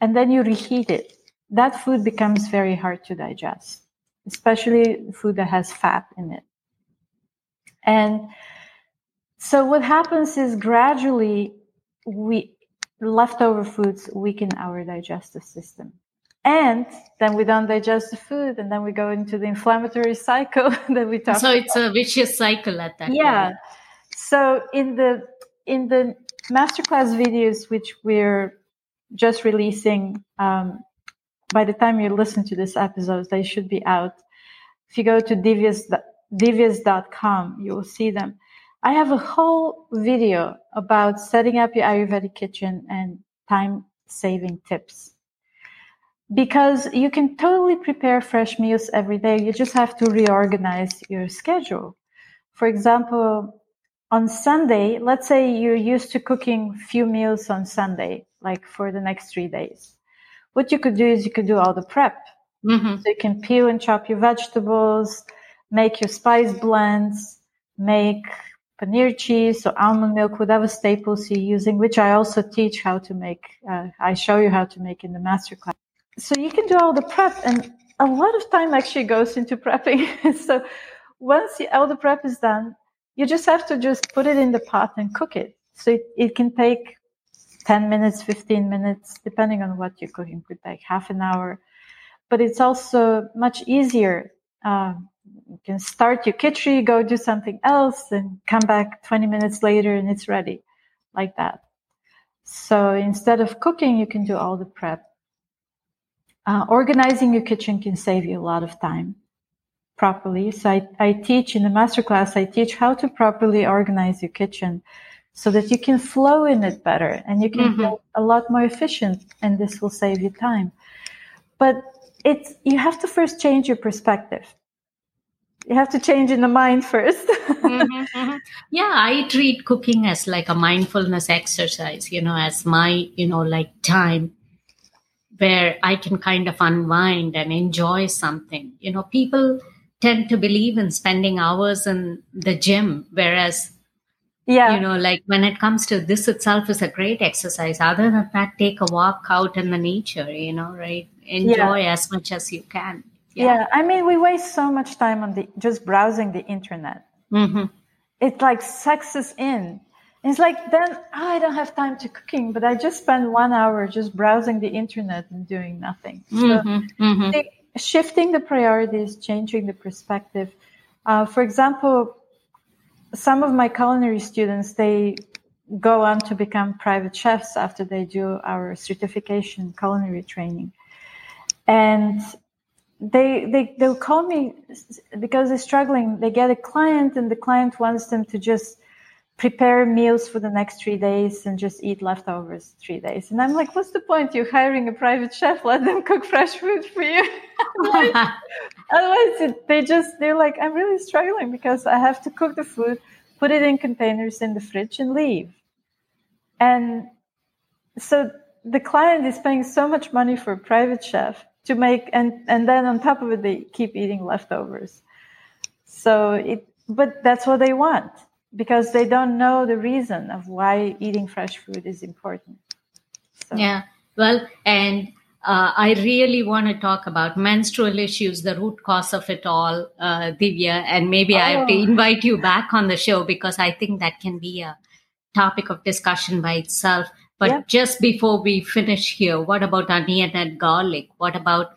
and then you reheat it, that food becomes very hard to digest, especially food that has fat in it. And so what happens is gradually we leftover foods weaken our digestive system and then we don't digest the food and then we go into the inflammatory cycle that we talk so it's a vicious cycle at that yeah point. so in the in the masterclass videos which we're just releasing um, by the time you listen to this episode they should be out if you go to divyas, divyas.com you will see them i have a whole video about setting up your ayurvedic kitchen and time saving tips because you can totally prepare fresh meals every day. You just have to reorganize your schedule. For example, on Sunday, let's say you're used to cooking few meals on Sunday, like for the next three days. What you could do is you could do all the prep. Mm-hmm. So you can peel and chop your vegetables, make your spice blends, make paneer cheese or almond milk, whatever staples you're using, which I also teach how to make. Uh, I show you how to make in the masterclass so you can do all the prep and a lot of time actually goes into prepping so once the, all the prep is done you just have to just put it in the pot and cook it. So it, it can take 10 minutes 15 minutes depending on what you're cooking could take half an hour. But it's also much easier um, you can start your kitchen go do something else and come back 20 minutes later and it's ready like that. So instead of cooking you can do all the prep. Uh, organizing your kitchen can save you a lot of time properly. So I, I teach in the masterclass, I teach how to properly organize your kitchen so that you can flow in it better and you can mm-hmm. be a lot more efficient and this will save you time. But it's, you have to first change your perspective. You have to change in the mind 1st mm-hmm, mm-hmm. Yeah, I treat cooking as like a mindfulness exercise, you know, as my, you know, like time where I can kind of unwind and enjoy something. You know, people tend to believe in spending hours in the gym, whereas yeah you know like when it comes to this itself is a great exercise other than that take a walk out in the nature you know right enjoy yeah. as much as you can yeah. yeah. i mean we waste so much time on the just browsing the internet mm-hmm. it like sucks us in it's like then oh, I don't have time to cooking, but I just spend one hour just browsing the internet and doing nothing. So mm-hmm, mm-hmm. The, shifting the priorities, changing the perspective. Uh, for example, some of my culinary students they go on to become private chefs after they do our certification culinary training, and they they they'll call me because they're struggling. They get a client, and the client wants them to just prepare meals for the next three days and just eat leftovers three days. And I'm like, what's the point? You're hiring a private chef, let them cook fresh food for you. Otherwise, it, they just, they're like, I'm really struggling because I have to cook the food, put it in containers in the fridge and leave. And so the client is paying so much money for a private chef to make, and, and then on top of it, they keep eating leftovers. So it, but that's what they want because they don't know the reason of why eating fresh food is important. So. Yeah, well, and uh, I really want to talk about menstrual issues, the root cause of it all, uh, Divya, and maybe oh. I have to oh. invite you back on the show because I think that can be a topic of discussion by itself. But yep. just before we finish here, what about onion and garlic? What about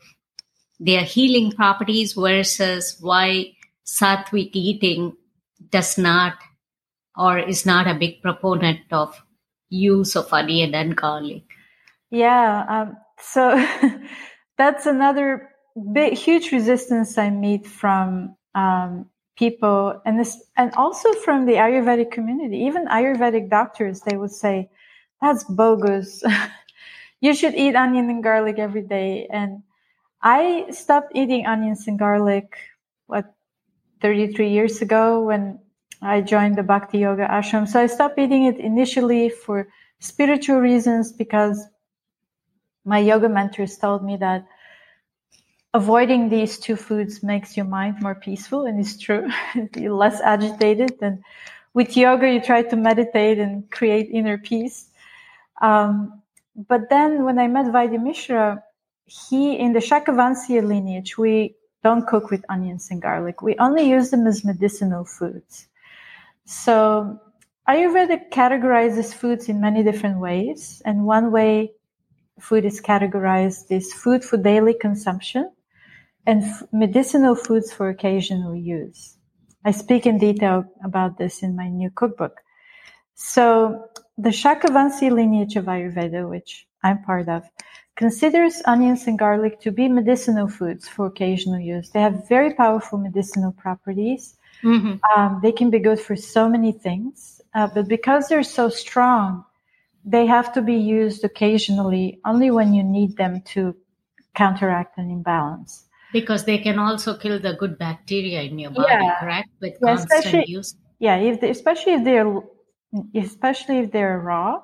their healing properties versus why sattvic eating does not or is not a big proponent of use of onion and garlic. Yeah, um, so that's another big, huge resistance I meet from um, people, and this, and also from the Ayurvedic community. Even Ayurvedic doctors, they would say, "That's bogus. you should eat onion and garlic every day." And I stopped eating onions and garlic what 33 years ago when I joined the Bhakti Yoga ashram. So I stopped eating it initially for spiritual reasons because my yoga mentors told me that avoiding these two foods makes your mind more peaceful and it's true. You're less agitated and with yoga you try to meditate and create inner peace. Um, but then when i met vaidya mishra he in the shakavansya lineage we don't cook with onions and garlic. We only use them as medicinal foods so Ayurveda categorizes foods in many different ways. And one way food is categorized is food for daily consumption and f- medicinal foods for occasional use. I speak in detail about this in my new cookbook. So the Shakavansi lineage of Ayurveda, which I'm part of, considers onions and garlic to be medicinal foods for occasional use. They have very powerful medicinal properties Mm-hmm. Um, they can be good for so many things, uh, but because they're so strong, they have to be used occasionally only when you need them to counteract an imbalance. Because they can also kill the good bacteria in your body, yeah. correct? With yeah, constant use. Yeah, if they, especially if they're especially if they're raw.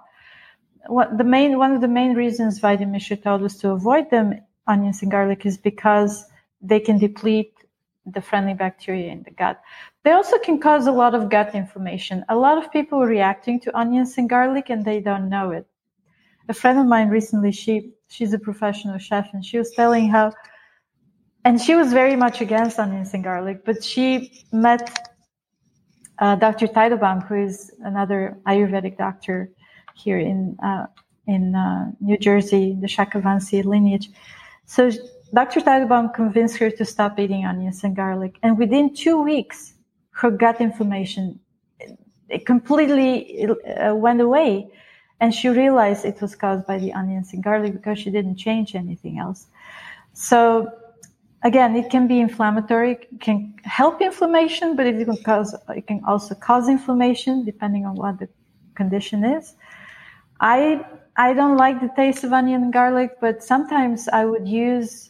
What the main one of the main reasons Vaidya Mishra told us to avoid them, onions and garlic, is because they can deplete the friendly bacteria in the gut. They also can cause a lot of gut inflammation. A lot of people are reacting to onions and garlic and they don't know it. A friend of mine recently, she she's a professional chef and she was telling how and she was very much against onions and garlic, but she met uh, Dr. Teitelbaum, who is another Ayurvedic doctor here in uh, in uh, New Jersey, the Shakavansi lineage. So Dr. Teitelbaum convinced her to stop eating onions and garlic. And within two weeks, her gut inflammation it completely uh, went away. And she realized it was caused by the onions and garlic because she didn't change anything else. So again, it can be inflammatory, it can help inflammation, but it can cause, it can also cause inflammation depending on what the condition is. I, I don't like the taste of onion and garlic, but sometimes I would use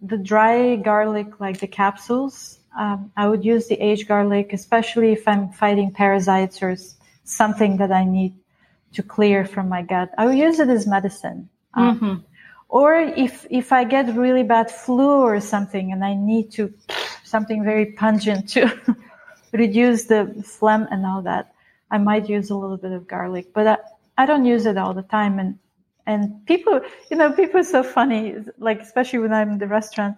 the dry garlic, like the capsules, um, I would use the aged garlic, especially if I'm fighting parasites or something that I need to clear from my gut. I would use it as medicine. Um, mm-hmm. or if if I get really bad flu or something and I need to something very pungent to reduce the phlegm and all that, I might use a little bit of garlic, but I, I don't use it all the time. And and people, you know, people are so funny. Like especially when I'm in the restaurant,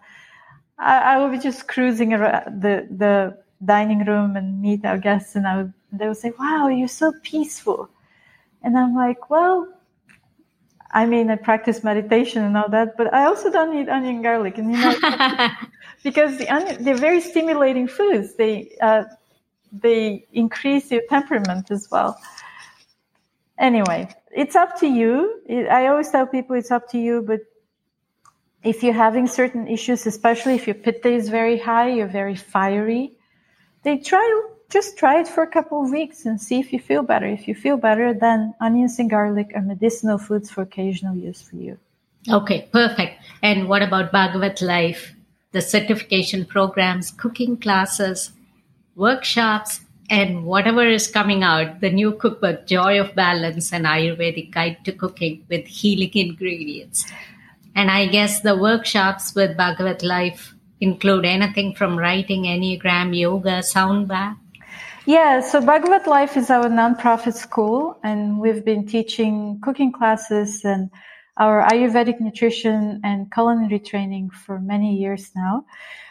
I, I will be just cruising around the the dining room and meet our guests, and I would, they would say, "Wow, you're so peaceful," and I'm like, "Well." I mean, I practice meditation and all that, but I also don't eat onion garlic, and you know, because the onion, they're very stimulating foods. They uh, they increase your temperament as well. Anyway, it's up to you. I always tell people it's up to you, but if you're having certain issues, especially if your pitta is very high, you're very fiery, they try just try it for a couple of weeks and see if you feel better. If you feel better, then onions and garlic are medicinal foods for occasional use for you. Okay, perfect. And what about Bhagavat Life, the certification programs, cooking classes, workshops, and whatever is coming out, the new cookbook, Joy of Balance, an Ayurvedic guide to cooking with healing ingredients. And I guess the workshops with Bhagavat Life include anything from writing, Enneagram, yoga, sound bath. Yeah, so Bhagavat Life is our nonprofit school, and we've been teaching cooking classes and our Ayurvedic nutrition and culinary training for many years now.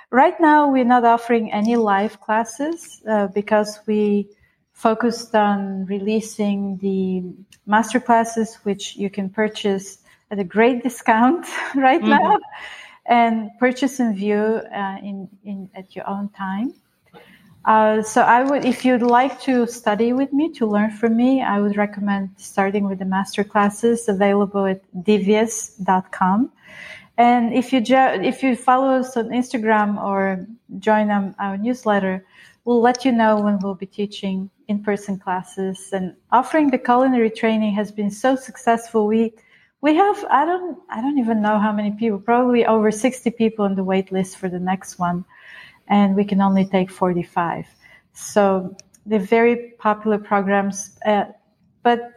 Right now, we're not offering any live classes uh, because we focused on releasing the master classes, which you can purchase at a great discount right mm-hmm. now and purchase and view uh, in, in at your own time. Uh, so I would, if you'd like to study with me, to learn from me, I would recommend starting with the master classes available at divyas.com. And if you if you follow us on Instagram or join um, our newsletter, we'll let you know when we'll be teaching in-person classes. And offering the culinary training has been so successful. We we have I don't I don't even know how many people, probably over 60 people on the wait list for the next one, and we can only take 45. So they're very popular programs, uh, but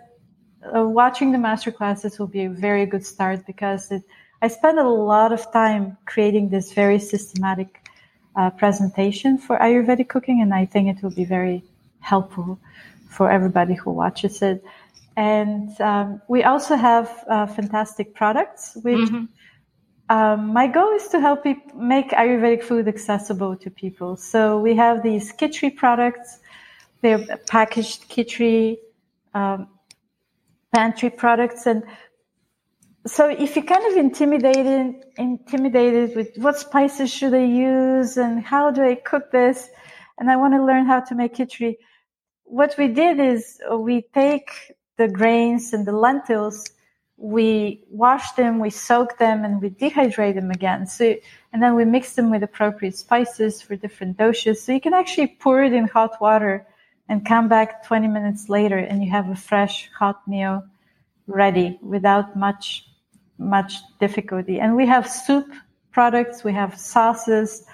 uh, watching the master classes will be a very good start because it I spent a lot of time creating this very systematic uh, presentation for Ayurvedic cooking, and I think it will be very helpful for everybody who watches it. And um, we also have uh, fantastic products, which mm-hmm. um, my goal is to help people make Ayurvedic food accessible to people. So we have these khichdi products, they're packaged khichdi um, pantry products, and so if you're kind of intimidated intimidated with what spices should I use and how do I cook this and I want to learn how to make khichdi what we did is we take the grains and the lentils we wash them we soak them and we dehydrate them again so and then we mix them with appropriate spices for different doshas so you can actually pour it in hot water and come back 20 minutes later and you have a fresh hot meal ready without much much difficulty. And we have soup products, we have sauces.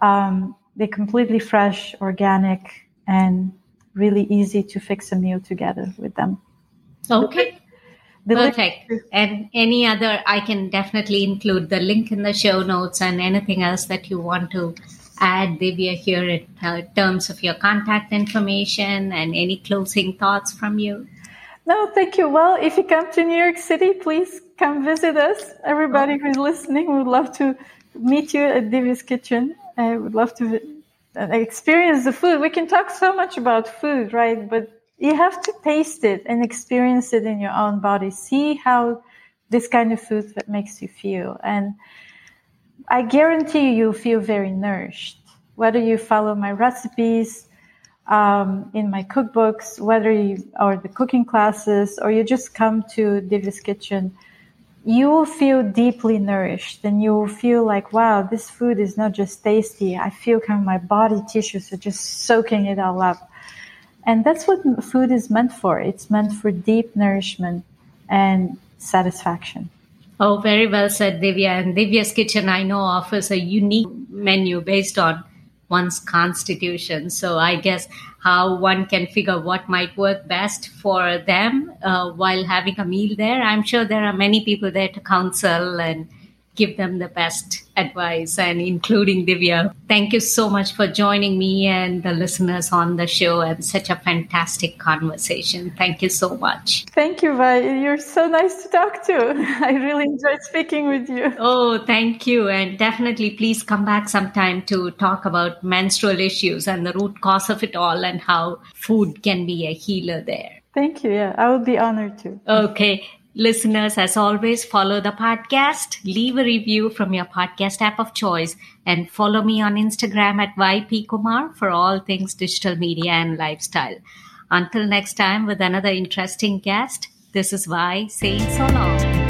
Um, they're completely fresh, organic, and really easy to fix a meal together with them. Okay. The Perfect. And any other, I can definitely include the link in the show notes and anything else that you want to add, Divya, here in uh, terms of your contact information and any closing thoughts from you. No, thank you. Well, if you come to New York City, please come visit us. Everybody who's listening, would love to meet you at Divya's Kitchen. I would love to uh, experience the food. We can talk so much about food, right? But you have to taste it and experience it in your own body. See how this kind of food makes you feel. And I guarantee you, you'll feel very nourished. Whether you follow my recipes, um, in my cookbooks, whether you or the cooking classes, or you just come to Divya's Kitchen, you will feel deeply nourished and you will feel like, wow, this food is not just tasty. I feel kind of my body tissues are just soaking it all up. And that's what food is meant for. It's meant for deep nourishment and satisfaction. Oh, very well said, Divya. And Divya's Kitchen, I know, offers a unique menu based on one's constitution. So I guess how one can figure what might work best for them uh, while having a meal there. I'm sure there are many people there to counsel and give them the best advice and including Divya. Thank you so much for joining me and the listeners on the show and such a fantastic conversation. Thank you so much. Thank you, Vi. You're so nice to talk to. I really enjoyed speaking with you. Oh, thank you. And definitely please come back sometime to talk about menstrual issues and the root cause of it all and how food can be a healer there. Thank you. Yeah, I would be honored to. Okay. Listeners, as always, follow the podcast, leave a review from your podcast app of choice, and follow me on Instagram at YP Kumar for all things digital media and lifestyle. Until next time with another interesting guest, this is Vi saying so long.